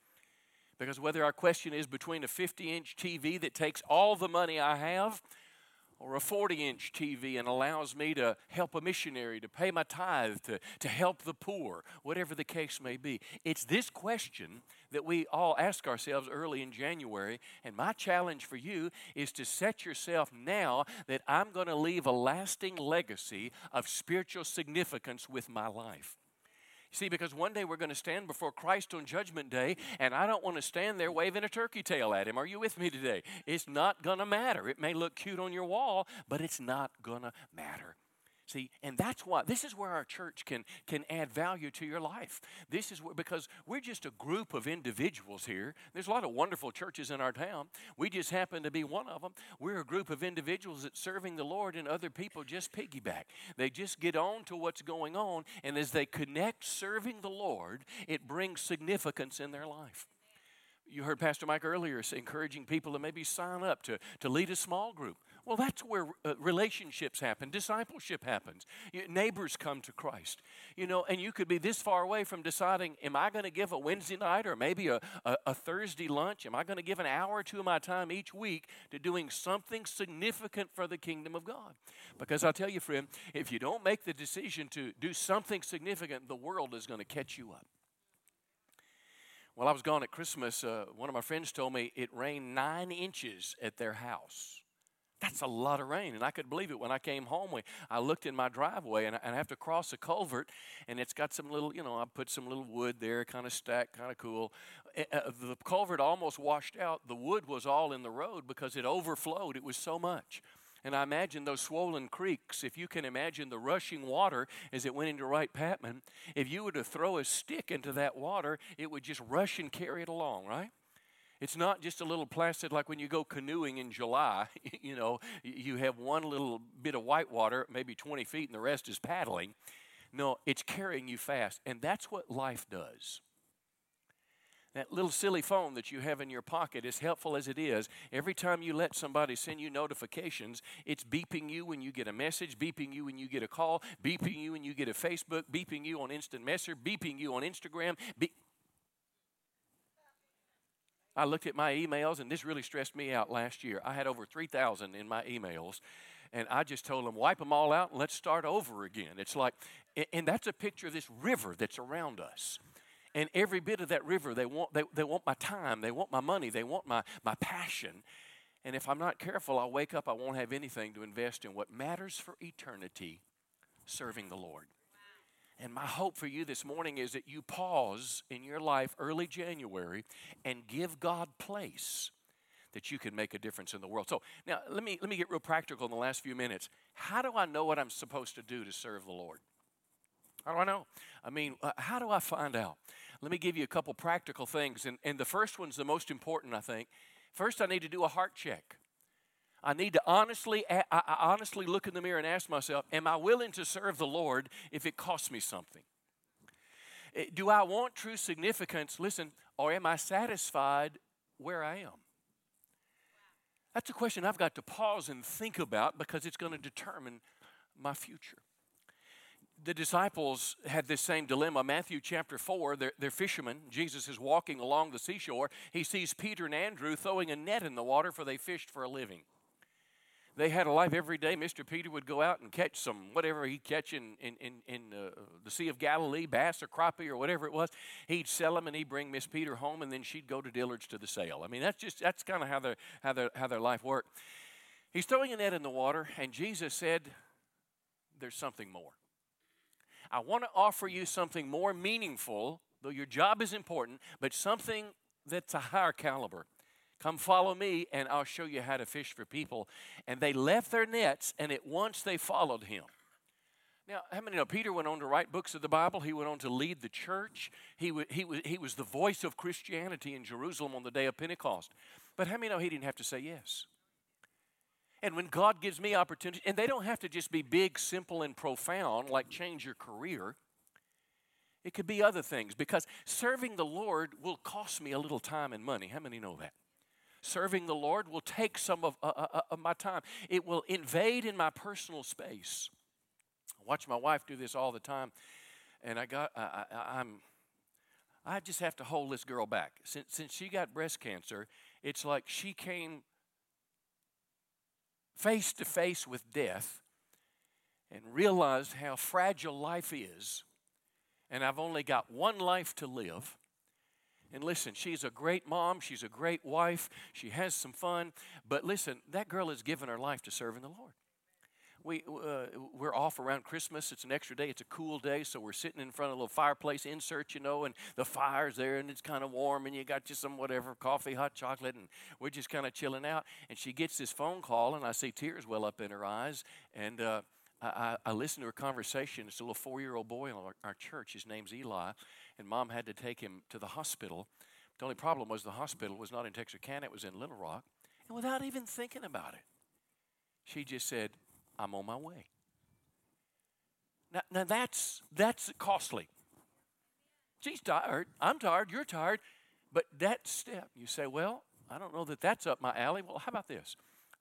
[SPEAKER 11] Because whether our question is between a 50 inch TV that takes all the money I have or a 40 inch TV and allows me to help a missionary, to pay my tithe, to, to help the poor, whatever the case may be. It's this question that we all ask ourselves early in January. And my challenge for you is to set yourself now that I'm going to leave a lasting legacy of spiritual significance with my life. See, because one day we're going to stand before Christ on Judgment Day, and I don't want to stand there waving a turkey tail at him. Are you with me today? It's not going to matter. It may look cute on your wall, but it's not going to matter. See, and that's why this is where our church can can add value to your life. This is where, because we're just a group of individuals here. There's a lot of wonderful churches in our town. We just happen to be one of them. We're a group of individuals that serving the Lord and other people just piggyback. They just get on to what's going on, and as they connect serving the Lord, it brings significance in their life. You heard Pastor Mike earlier encouraging people to maybe sign up to, to lead a small group. Well, that's where uh, relationships happen, discipleship happens. Neighbors come to Christ. You know, and you could be this far away from deciding, am I going to give a Wednesday night or maybe a, a, a Thursday lunch? Am I going to give an hour or two of my time each week to doing something significant for the kingdom of God? Because I'll tell you, friend, if you don't make the decision to do something significant, the world is going to catch you up. While I was gone at Christmas, uh, one of my friends told me it rained nine inches at their house. That's a lot of rain, and I could believe it when I came home. We, I looked in my driveway, and I, and I have to cross a culvert, and it's got some little, you know, I put some little wood there, kind of stacked, kind of cool. Uh, the culvert almost washed out. The wood was all in the road because it overflowed. It was so much. And I imagine those swollen creeks, if you can imagine the rushing water as it went into Wright Patman, if you were to throw a stick into that water, it would just rush and carry it along, right? It's not just a little plastic like when you go canoeing in July, you know, you have one little bit of white water, maybe 20 feet, and the rest is paddling. No, it's carrying you fast. And that's what life does. That little silly phone that you have in your pocket, as helpful as it is, every time you let somebody send you notifications, it's beeping you when you get a message, beeping you when you get a call, beeping you when you get a Facebook, beeping you on Instant Messenger, beeping you on Instagram. Be- I looked at my emails, and this really stressed me out last year. I had over 3,000 in my emails, and I just told them, wipe them all out and let's start over again. It's like, and that's a picture of this river that's around us. And every bit of that river, they want, they, they want my time, they want my money, they want my, my passion. And if I'm not careful, I'll wake up, I won't have anything to invest in what matters for eternity serving the Lord. And my hope for you this morning is that you pause in your life early January and give God place that you can make a difference in the world. So now let me let me get real practical in the last few minutes. How do I know what I'm supposed to do to serve the Lord? How do I know? I mean, uh, how do I find out? Let me give you a couple practical things. And, and the first one's the most important, I think. First, I need to do a heart check. I need to honestly, I honestly look in the mirror and ask myself, am I willing to serve the Lord if it costs me something? Eh, Do I want true significance? Listen, or am I satisfied where I am? That's a question I've got to pause and think about because it's going to determine my future. The disciples had this same dilemma. Matthew chapter 4, they're, they're fishermen. Jesus is walking along the seashore. He sees Peter and Andrew throwing a net in the water, for they fished for a living. They had a life every day. Mr. Peter would go out and catch some whatever he'd catch in, in, in, in uh, the Sea of Galilee, bass or crappie or whatever it was. He'd sell them and he'd bring Miss Peter home, and then she'd go to Dillard's to the sale. I mean, that's just that's kind of how their how their how their life worked. He's throwing a net in the water, and Jesus said, "There's something more. I want to offer you something more meaningful, though your job is important, but something that's a higher caliber." Come follow me, and I'll show you how to fish for people. And they left their nets, and at once they followed him. Now, how many know Peter went on to write books of the Bible? He went on to lead the church. He, wa- he, was, he was the voice of Christianity in Jerusalem on the day of Pentecost. But how many know he didn't have to say yes? And when God gives me opportunity, and they don't have to just be big, simple, and profound, like change your career. It could be other things because serving the Lord will cost me a little time and money. How many know that? Serving the Lord will take some of, uh, uh, of my time. It will invade in my personal space. I watch my wife do this all the time, and I got I, I, I'm I just have to hold this girl back. Since since she got breast cancer, it's like she came face to face with death and realized how fragile life is, and I've only got one life to live. And listen, she's a great mom, she's a great wife, she has some fun, but listen, that girl has given her life to serving the Lord. We, uh, we're off around Christmas. It's an extra day. It's a cool day, so we're sitting in front of a little fireplace insert, you know, and the fire's there and it's kind of warm, and you got just some whatever coffee, hot chocolate, and we're just kind of chilling out. And she gets this phone call, and I see tears well up in her eyes, and uh, I, I, I listen to her conversation. It's a little four year old boy in our, our church. His name's Eli, and mom had to take him to the hospital. The only problem was the hospital was not in Texarkana, it was in Little Rock. And without even thinking about it, she just said, I'm on my way. Now, now that's, that's costly. She's tired. I'm tired. You're tired. But that step, you say, well, I don't know that that's up my alley. Well, how about this?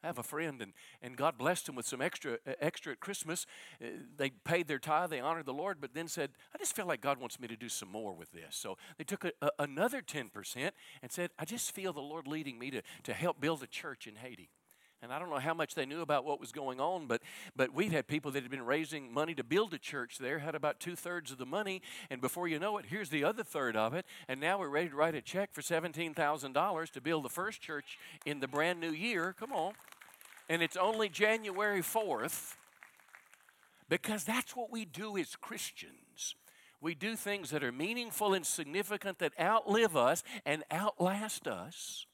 [SPEAKER 11] Have a friend, and, and God blessed him with some extra uh, extra at Christmas. Uh, they paid their tithe, they honored the Lord, but then said, I just feel like God wants me to do some more with this. So they took a, a, another 10% and said, I just feel the Lord leading me to, to help build a church in Haiti. And I don't know how much they knew about what was going on, but, but we've had people that had been raising money to build a church there, had about two thirds of the money, and before you know it, here's the other third of it. And now we're ready to write a check for $17,000 to build the first church in the brand new year. Come on. And it's only January 4th because that's what we do as Christians. We do things that are meaningful and significant that outlive us and outlast us.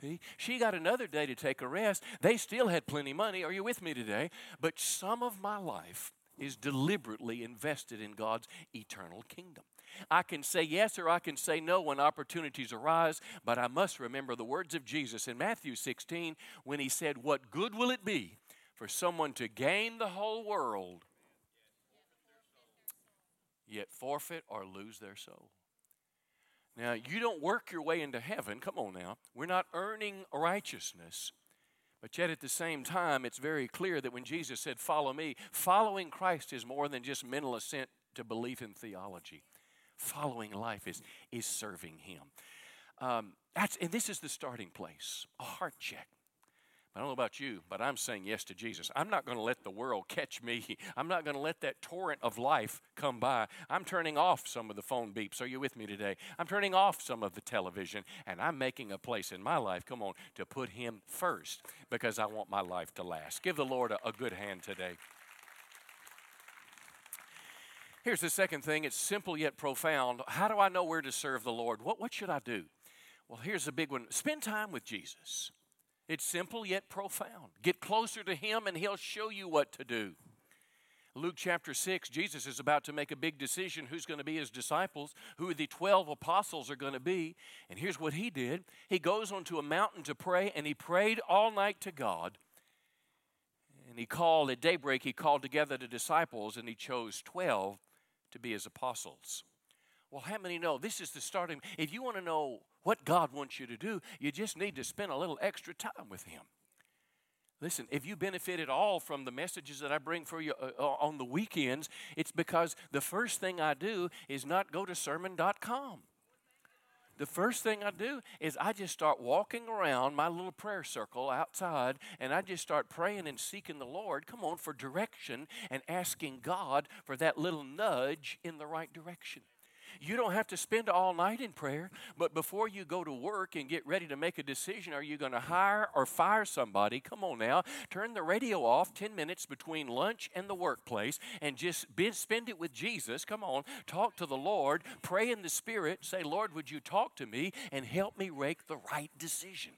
[SPEAKER 11] See, she got another day to take a rest. They still had plenty money. Are you with me today? But some of my life is deliberately invested in God's eternal kingdom. I can say yes or I can say no when opportunities arise, but I must remember the words of Jesus in Matthew 16 when he said, What good will it be for someone to gain the whole world, yet forfeit or lose their soul? Now, you don't work your way into heaven. Come on now. We're not earning righteousness. But yet, at the same time, it's very clear that when Jesus said, Follow me, following Christ is more than just mental assent to belief in theology. Following life is, is serving Him. Um, that's, and this is the starting place a heart check. I don't know about you, but I'm saying yes to Jesus. I'm not going to let the world catch me. I'm not going to let that torrent of life come by. I'm turning off some of the phone beeps. Are you with me today? I'm turning off some of the television, and I'm making a place in my life, come on, to put Him first because I want my life to last. Give the Lord a, a good hand today. Here's the second thing it's simple yet profound. How do I know where to serve the Lord? What, what should I do? Well, here's a big one spend time with Jesus. It's simple yet profound. Get closer to Him, and He'll show you what to do. Luke chapter 6, Jesus is about to make a big decision who's going to be his disciples, who the 12 apostles are going to be. And here's what he did He goes onto a mountain to pray, and he prayed all night to God. And he called at daybreak, he called together the disciples, and he chose 12 to be his apostles. Well, how many know this is the starting? If you want to know what God wants you to do, you just need to spend a little extra time with Him. Listen, if you benefit at all from the messages that I bring for you uh, on the weekends, it's because the first thing I do is not go to sermon.com. The first thing I do is I just start walking around my little prayer circle outside and I just start praying and seeking the Lord, come on, for direction and asking God for that little nudge in the right direction. You don't have to spend all night in prayer, but before you go to work and get ready to make a decision, are you going to hire or fire somebody? Come on now, turn the radio off 10 minutes between lunch and the workplace and just be, spend it with Jesus. Come on, talk to the Lord, pray in the Spirit, say, Lord, would you talk to me and help me make the right decision?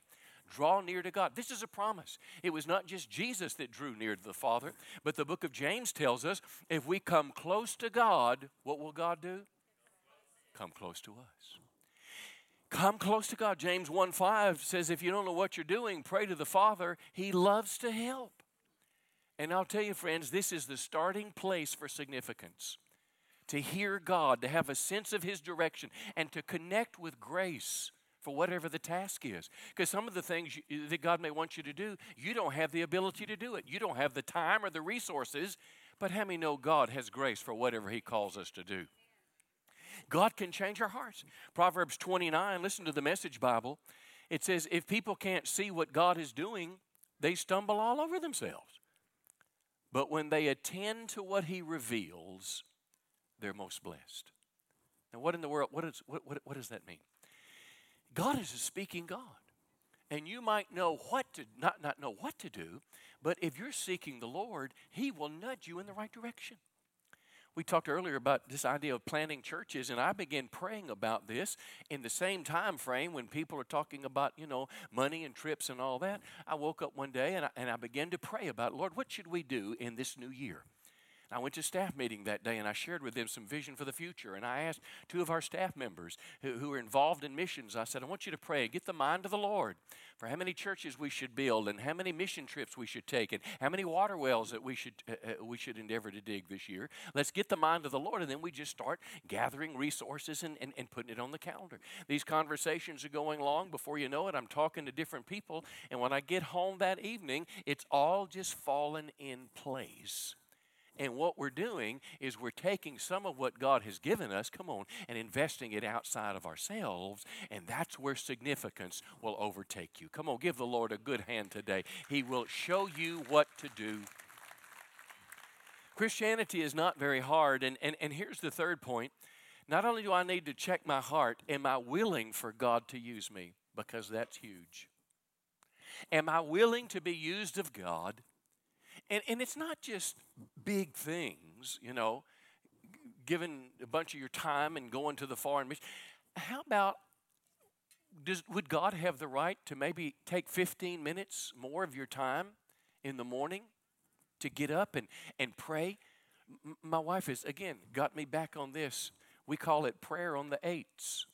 [SPEAKER 11] draw near to God. This is a promise. It was not just Jesus that drew near to the Father, but the book of James tells us if we come close to God, what will God do? Come close to us. Come close to God. James 1 5 says, If you don't know what you're doing, pray to the Father. He loves to help. And I'll tell you, friends, this is the starting place for significance. To hear God, to have a sense of His direction, and to connect with grace for whatever the task is. Because some of the things you, that God may want you to do, you don't have the ability to do it. You don't have the time or the resources. But how many know God has grace for whatever He calls us to do? God can change our hearts. Proverbs 29, listen to the message Bible. It says, if people can't see what God is doing, they stumble all over themselves. But when they attend to what He reveals, they're most blessed. Now, what in the world, what, is, what, what, what does that mean? God is a speaking God. And you might know what to, not, not know what to do, but if you're seeking the Lord, He will nudge you in the right direction we talked earlier about this idea of planting churches and i began praying about this in the same time frame when people are talking about you know money and trips and all that. I woke up one day and I, and I began to pray about lord what should we do in this new year I went to staff meeting that day and I shared with them some vision for the future. And I asked two of our staff members who, who are involved in missions, I said, I want you to pray, get the mind of the Lord for how many churches we should build and how many mission trips we should take and how many water wells that we should, uh, uh, we should endeavor to dig this year. Let's get the mind of the Lord. And then we just start gathering resources and, and, and putting it on the calendar. These conversations are going long. Before you know it, I'm talking to different people. And when I get home that evening, it's all just fallen in place. And what we're doing is we're taking some of what God has given us, come on, and investing it outside of ourselves. And that's where significance will overtake you. Come on, give the Lord a good hand today. He will show you what to do. Christianity is not very hard. And, and, and here's the third point not only do I need to check my heart, am I willing for God to use me? Because that's huge. Am I willing to be used of God? And, and it's not just big things, you know, giving a bunch of your time and going to the foreign mission. How about does, would God have the right to maybe take 15 minutes more of your time in the morning to get up and, and pray? M- my wife has, again, got me back on this. We call it prayer on the eights.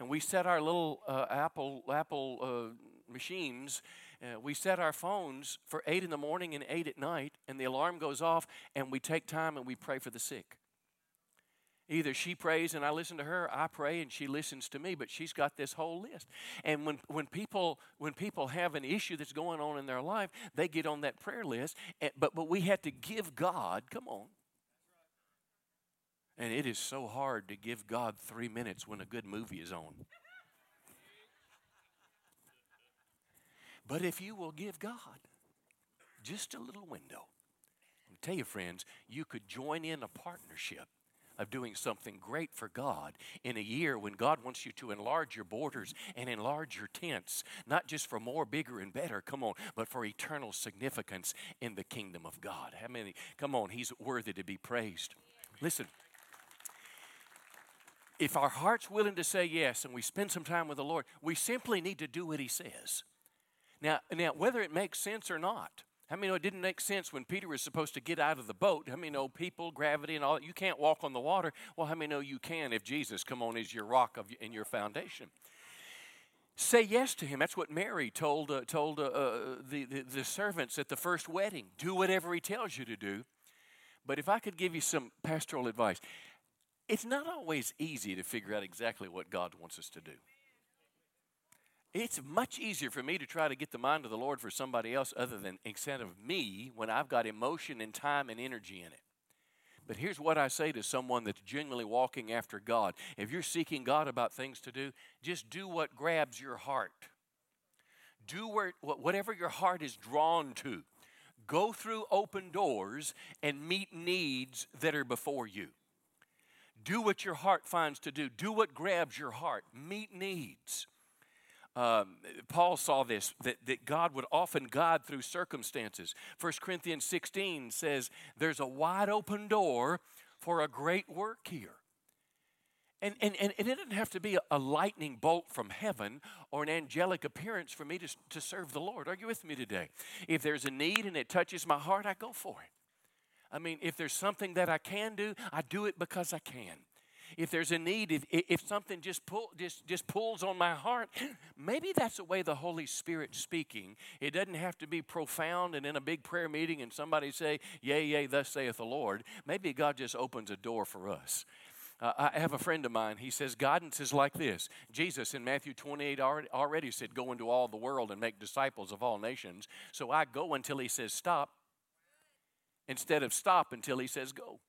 [SPEAKER 11] And we set our little uh, Apple, Apple uh, machines uh, we set our phones for 8 in the morning and 8 at night, and the alarm goes off, and we take time and we pray for the sick. Either she prays and I listen to her, I pray and she listens to me, but she's got this whole list. And when, when, people, when people have an issue that's going on in their life, they get on that prayer list. And, but, but we have to give God, come on. And it is so hard to give God three minutes when a good movie is on. But if you will give God just a little window, I tell you, friends, you could join in a partnership of doing something great for God in a year when God wants you to enlarge your borders and enlarge your tents, not just for more, bigger, and better, come on, but for eternal significance in the kingdom of God. How many? Come on, He's worthy to be praised. Listen, if our heart's willing to say yes and we spend some time with the Lord, we simply need to do what He says. Now, now whether it makes sense or not, how many know it didn't make sense when Peter was supposed to get out of the boat? How many know people, gravity, and all that? You can't walk on the water. Well, how many know you can if Jesus, come on, is your rock of, and your foundation? Say yes to him. That's what Mary told, uh, told uh, uh, the, the, the servants at the first wedding. Do whatever he tells you to do. But if I could give you some pastoral advice, it's not always easy to figure out exactly what God wants us to do. It's much easier for me to try to get the mind of the Lord for somebody else other than instead of me when I've got emotion and time and energy in it. But here's what I say to someone that's genuinely walking after God. If you're seeking God about things to do, just do what grabs your heart. Do whatever your heart is drawn to. Go through open doors and meet needs that are before you. Do what your heart finds to do. Do what grabs your heart. Meet needs. Um, Paul saw this that, that God would often guide through circumstances. 1 Corinthians 16 says, There's a wide open door for a great work here. And, and, and it didn't have to be a, a lightning bolt from heaven or an angelic appearance for me to, to serve the Lord. Are you with me today? If there's a need and it touches my heart, I go for it. I mean, if there's something that I can do, I do it because I can. If there's a need, if, if something just, pull, just, just pulls on my heart, maybe that's the way the Holy Spirit's speaking. It doesn't have to be profound and in a big prayer meeting and somebody say, Yea, yea, thus saith the Lord. Maybe God just opens a door for us. Uh, I have a friend of mine. He says guidance is like this. Jesus in Matthew 28 already, already said, Go into all the world and make disciples of all nations. So I go until he says stop instead of stop until he says go.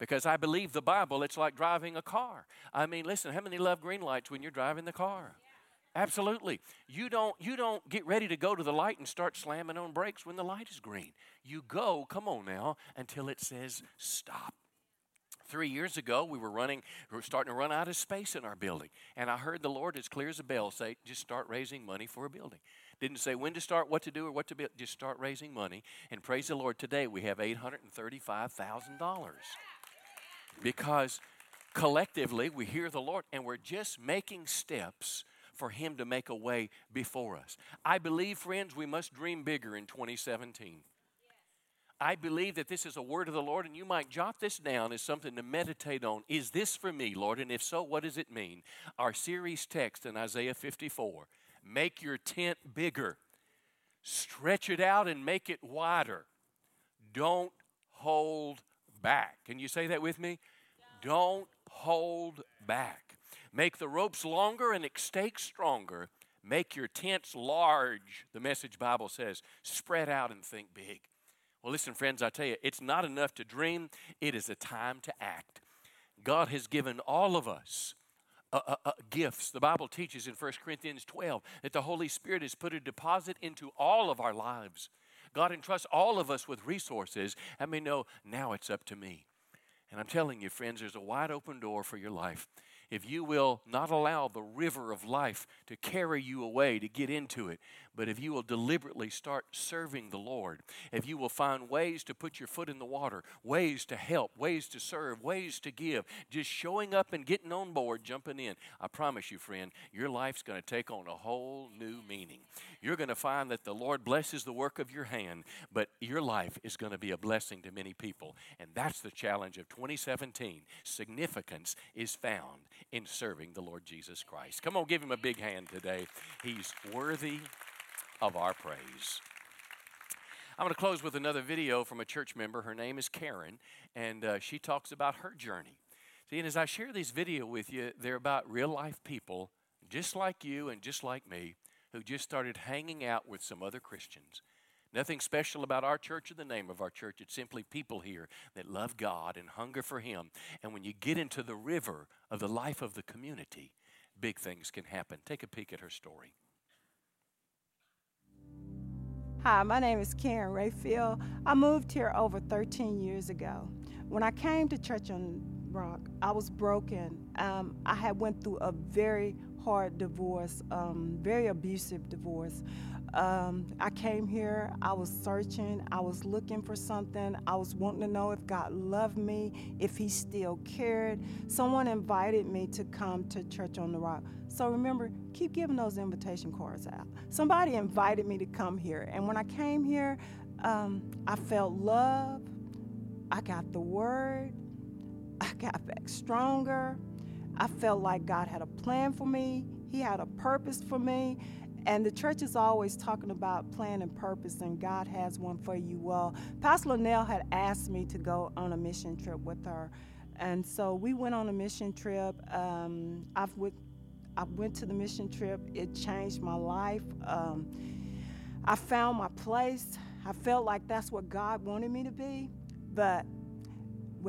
[SPEAKER 11] Because I believe the Bible, it's like driving a car. I mean, listen, how many love green lights when you're driving the car? Absolutely. You don't you don't get ready to go to the light and start slamming on brakes when the light is green. You go, come on now, until it says stop. Three years ago, we were running, we were starting to run out of space in our building. And I heard the Lord, as clear as a bell, say, just start raising money for a building. Didn't say when to start, what to do, or what to build. Just start raising money. And praise the Lord, today we have $835,000. Because collectively we hear the Lord and we're just making steps for Him to make a way before us. I believe, friends, we must dream bigger in 2017. I believe that this is a word of the Lord, and you might jot this down as something to meditate on. Is this for me, Lord? And if so, what does it mean? Our series text in Isaiah 54 Make your tent bigger, stretch it out and make it wider. Don't hold back. Can you say that with me? Don't hold back. Make the ropes longer and stakes stronger. Make your tents large, the message Bible says. Spread out and think big. Well, listen, friends, I tell you, it's not enough to dream, it is a time to act. God has given all of us uh, uh, uh, gifts. The Bible teaches in 1 Corinthians 12 that the Holy Spirit has put a deposit into all of our lives. God entrusts all of us with resources, and we know now it's up to me. And I'm telling you, friends, there's a wide open door for your life. If you will not allow the river of life to carry you away to get into it, but if you will deliberately start serving the Lord, if you will find ways to put your foot in the water, ways to help, ways to serve, ways to give, just showing up and getting on board, jumping in, I promise you, friend, your life's going to take on a whole new meaning. You're going to find that the Lord blesses the work of your hand, but your life is going to be a blessing to many people. And that's the challenge of 2017. Significance is found in serving the Lord Jesus Christ. Come on, give him a big hand today. He's worthy of our praise. I'm going to close with another video from a church member. Her name is Karen, and uh, she talks about her journey. See, and as I share this video with you, they're about real life people, just like you and just like me, who just started hanging out with some other Christians. Nothing special about our church or the name of our church. It's simply people here that love God and hunger for Him. And when you get into the river of the life of the community, big things can happen. Take a peek at her story.
[SPEAKER 13] Hi, my name is Karen Rayfield. I moved here over 13 years ago. When I came to Church on Rock, I was broken. Um, I had went through a very hard divorce, um, very abusive divorce. Um, I came here, I was searching, I was looking for something, I was wanting to know if God loved me, if He still cared. Someone invited me to come to Church on the Rock. So remember, keep giving those invitation cards out. Somebody invited me to come here, and when I came here, um, I felt love, I got the word, I got back stronger. I felt like God had a plan for me, He had a purpose for me. And the church is always talking about plan and purpose, and God has one for you. Well, Pastor Linnell had asked me to go on a mission trip with her. And so we went on a mission trip. Um, I've with, I went to the mission trip. It changed my life. Um, I found my place. I felt like that's what God wanted me to be. But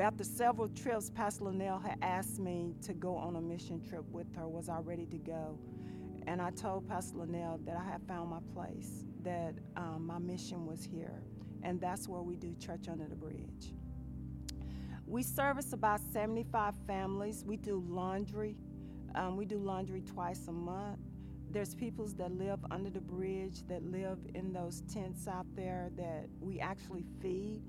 [SPEAKER 13] after several trips, Pastor Linnell had asked me to go on a mission trip with her. Was I ready to go? And I told Pastor Linnell that I had found my place, that um, my mission was here. And that's where we do Church Under the Bridge. We service about 75 families. We do laundry. Um, we do laundry twice a month. There's peoples that live under the bridge, that live in those tents out there that we actually feed.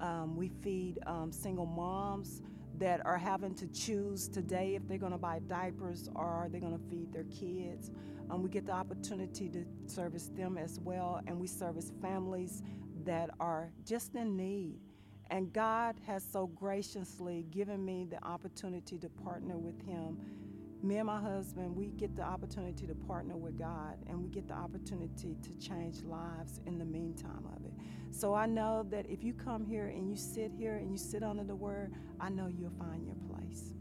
[SPEAKER 13] Um, we feed um, single moms that are having to choose today if they're going to buy diapers or are they going to feed their kids. Um, we get the opportunity to service them as well, and we service families that are just in need. And God has so graciously given me the opportunity to partner with Him. Me and my husband, we get the opportunity to partner with God, and we get the opportunity to change lives in the meantime of it. So I know that if you come here and you sit here and you sit under the Word, I know you'll find your place.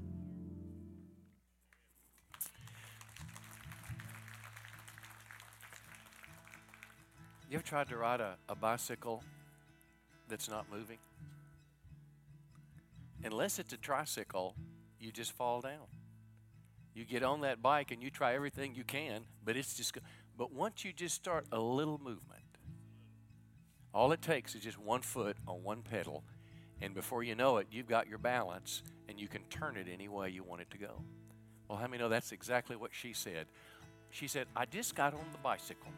[SPEAKER 11] You ever tried to ride a, a bicycle that's not moving? Unless it's a tricycle, you just fall down. You get on that bike and you try everything you can, but it's just. But once you just start a little movement, all it takes is just one foot on one pedal, and before you know it, you've got your balance and you can turn it any way you want it to go. Well, how many know that's exactly what she said? She said, I just got on the bicycle.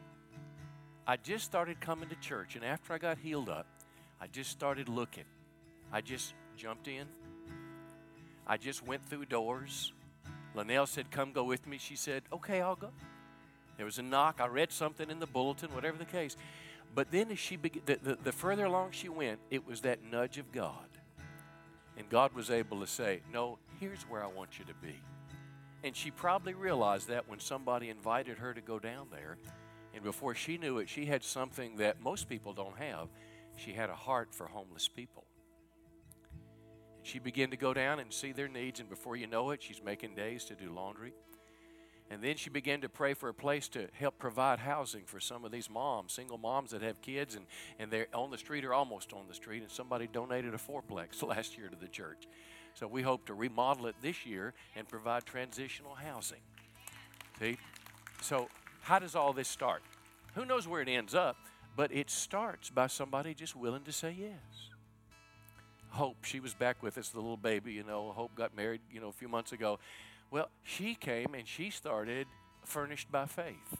[SPEAKER 11] I just started coming to church, and after I got healed up, I just started looking. I just jumped in. I just went through doors. Linnell said, Come go with me. She said, Okay, I'll go. There was a knock. I read something in the bulletin, whatever the case. But then as she began, the, the, the further along she went, it was that nudge of God. And God was able to say, No, here's where I want you to be. And she probably realized that when somebody invited her to go down there. And before she knew it, she had something that most people don't have. She had a heart for homeless people. And she began to go down and see their needs, and before you know it, she's making days to do laundry. And then she began to pray for a place to help provide housing for some of these moms, single moms that have kids, and, and they're on the street or almost on the street, and somebody donated a fourplex last year to the church. So we hope to remodel it this year and provide transitional housing. See? So, how does all this start? Who knows where it ends up, but it starts by somebody just willing to say yes. Hope, she was back with us, the little baby, you know. Hope got married, you know, a few months ago. Well, she came and she started furnished by faith.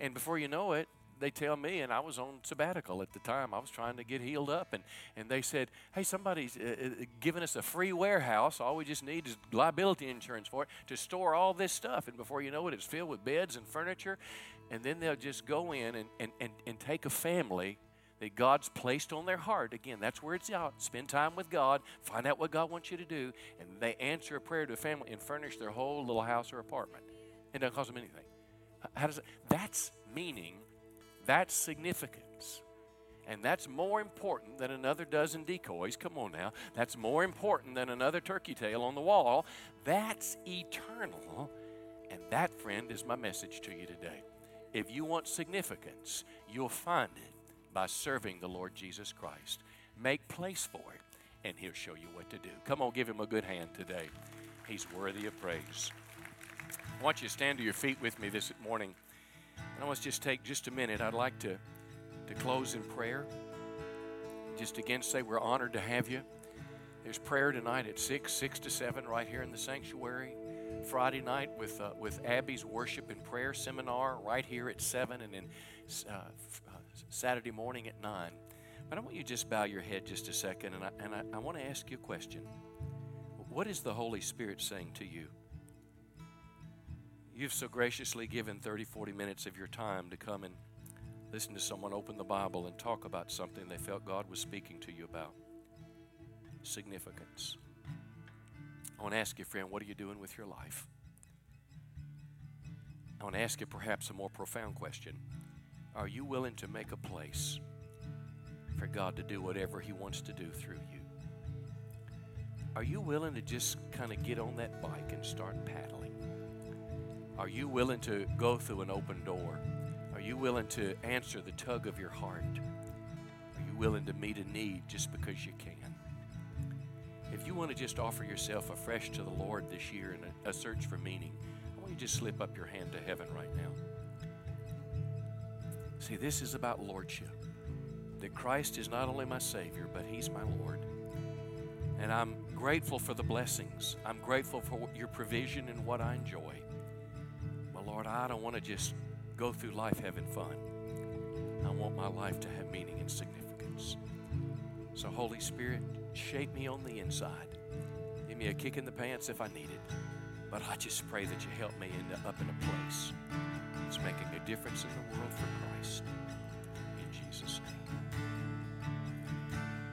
[SPEAKER 11] And before you know it, they tell me, and I was on sabbatical at the time. I was trying to get healed up, and, and they said, Hey, somebody's uh, uh, giving us a free warehouse. All we just need is liability insurance for it to store all this stuff. And before you know it, it's filled with beds and furniture. And then they'll just go in and, and, and, and take a family that God's placed on their heart. Again, that's where it's out. Spend time with God, find out what God wants you to do, and they answer a prayer to a family and furnish their whole little house or apartment. It doesn't cost them anything. How does it? That's meaning, that's significance. And that's more important than another dozen decoys. Come on now. That's more important than another turkey tail on the wall. That's eternal. And that, friend, is my message to you today. If you want significance, you'll find it by serving the Lord Jesus Christ. Make place for it, and He'll show you what to do. Come on, give Him a good hand today. He's worthy of praise. I want you to stand to your feet with me this morning. And I want to just take just a minute. I'd like to, to close in prayer. Just again say we're honored to have you. There's prayer tonight at 6, 6 to 7 right here in the sanctuary. Friday night with uh, with Abby's worship and prayer seminar right here at seven, and then uh, uh, Saturday morning at nine. But I want you to just bow your head just a second, and I, and I, I want to ask you a question. What is the Holy Spirit saying to you? You've so graciously given 30, 40 minutes of your time to come and listen to someone open the Bible and talk about something they felt God was speaking to you about. Significance. I want to ask you, friend, what are you doing with your life? I want to ask you perhaps a more profound question. Are you willing to make a place for God to do whatever He wants to do through you? Are you willing to just kind of get on that bike and start paddling? Are you willing to go through an open door? Are you willing to answer the tug of your heart? Are you willing to meet a need just because you can? If you want to just offer yourself afresh to the Lord this year in a, a search for meaning, I want you to just slip up your hand to heaven right now. See, this is about lordship. That Christ is not only my Savior, but He's my Lord. And I'm grateful for the blessings. I'm grateful for your provision and what I enjoy. But Lord, I don't want to just go through life having fun. I want my life to have meaning and significance. So, Holy Spirit, shape me on the inside. Give me a kick in the pants if I need it. But I just pray that you help me end up in a place that's making a difference in the world for Christ. In Jesus' name.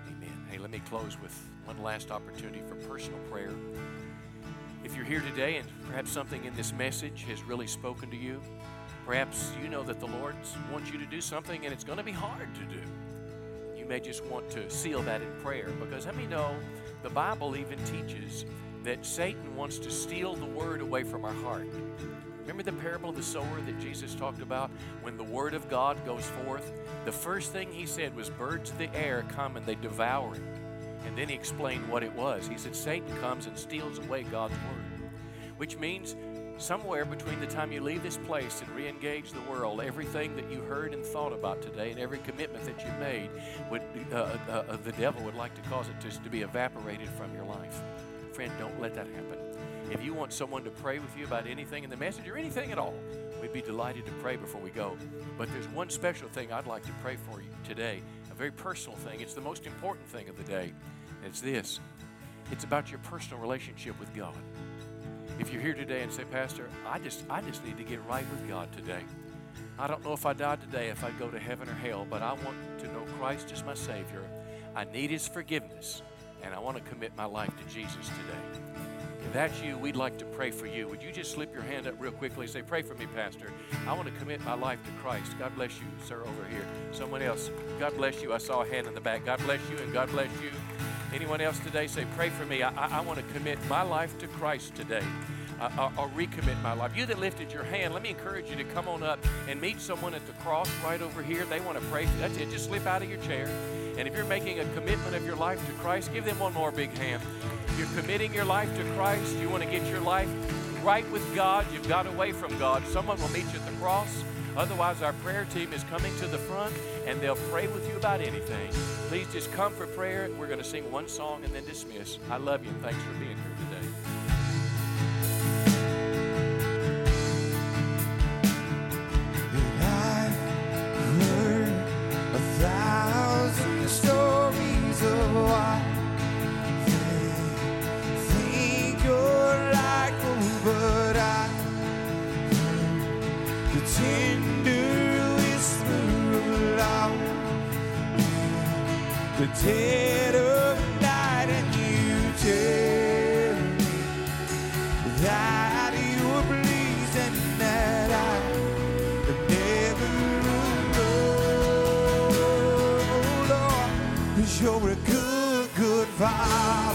[SPEAKER 11] Amen. Hey, let me close with one last opportunity for personal prayer. If you're here today and perhaps something in this message has really spoken to you, perhaps you know that the Lord wants you to do something and it's going to be hard to do. You may just want to seal that in prayer because let me know the Bible even teaches that Satan wants to steal the word away from our heart. Remember the parable of the sower that Jesus talked about? When the word of God goes forth, the first thing he said was, Birds of the air come and they devour it. And then he explained what it was. He said, Satan comes and steals away God's word, which means somewhere between the time you leave this place and re engage the world, everything that you heard and thought about today and every commitment that you made, would, uh, uh, uh, the devil would like to cause it to, to be evaporated from your life. Friend, don't let that happen. If you want someone to pray with you about anything in the message or anything at all, we'd be delighted to pray before we go. But there's one special thing I'd like to pray for you today, a very personal thing. It's the most important thing of the day. It's this it's about your personal relationship with God. If you're here today and say, Pastor, I just, I just need to get right with God today. I don't know if I died today, if I'd go to heaven or hell, but I want to know Christ as my Savior. I need His forgiveness, and I want to commit my life to Jesus today. If that's you, we'd like to pray for you. Would you just slip your hand up real quickly and say, Pray for me, Pastor? I want to commit my life to Christ. God bless you, sir, over here. Someone else, God bless you. I saw a hand in the back. God bless you, and God bless you. Anyone else today say, Pray for me. I, I, I want to commit my life to Christ today. I'll recommit my life. You that lifted your hand, let me encourage you to come on up and meet someone at the cross right over here. They want to pray. That's it. Just slip out of your chair. And if you're making a commitment of your life to Christ, give them one more big hand. If you're committing your life to Christ. You want to get your life right with God. You've got away from God. Someone will meet you at the cross. Otherwise, our prayer team is coming to the front and they'll pray with you about anything. Please just come for prayer. We're going to sing one song and then dismiss. I love you and thanks for being here
[SPEAKER 2] the dead of night, and you tell alone,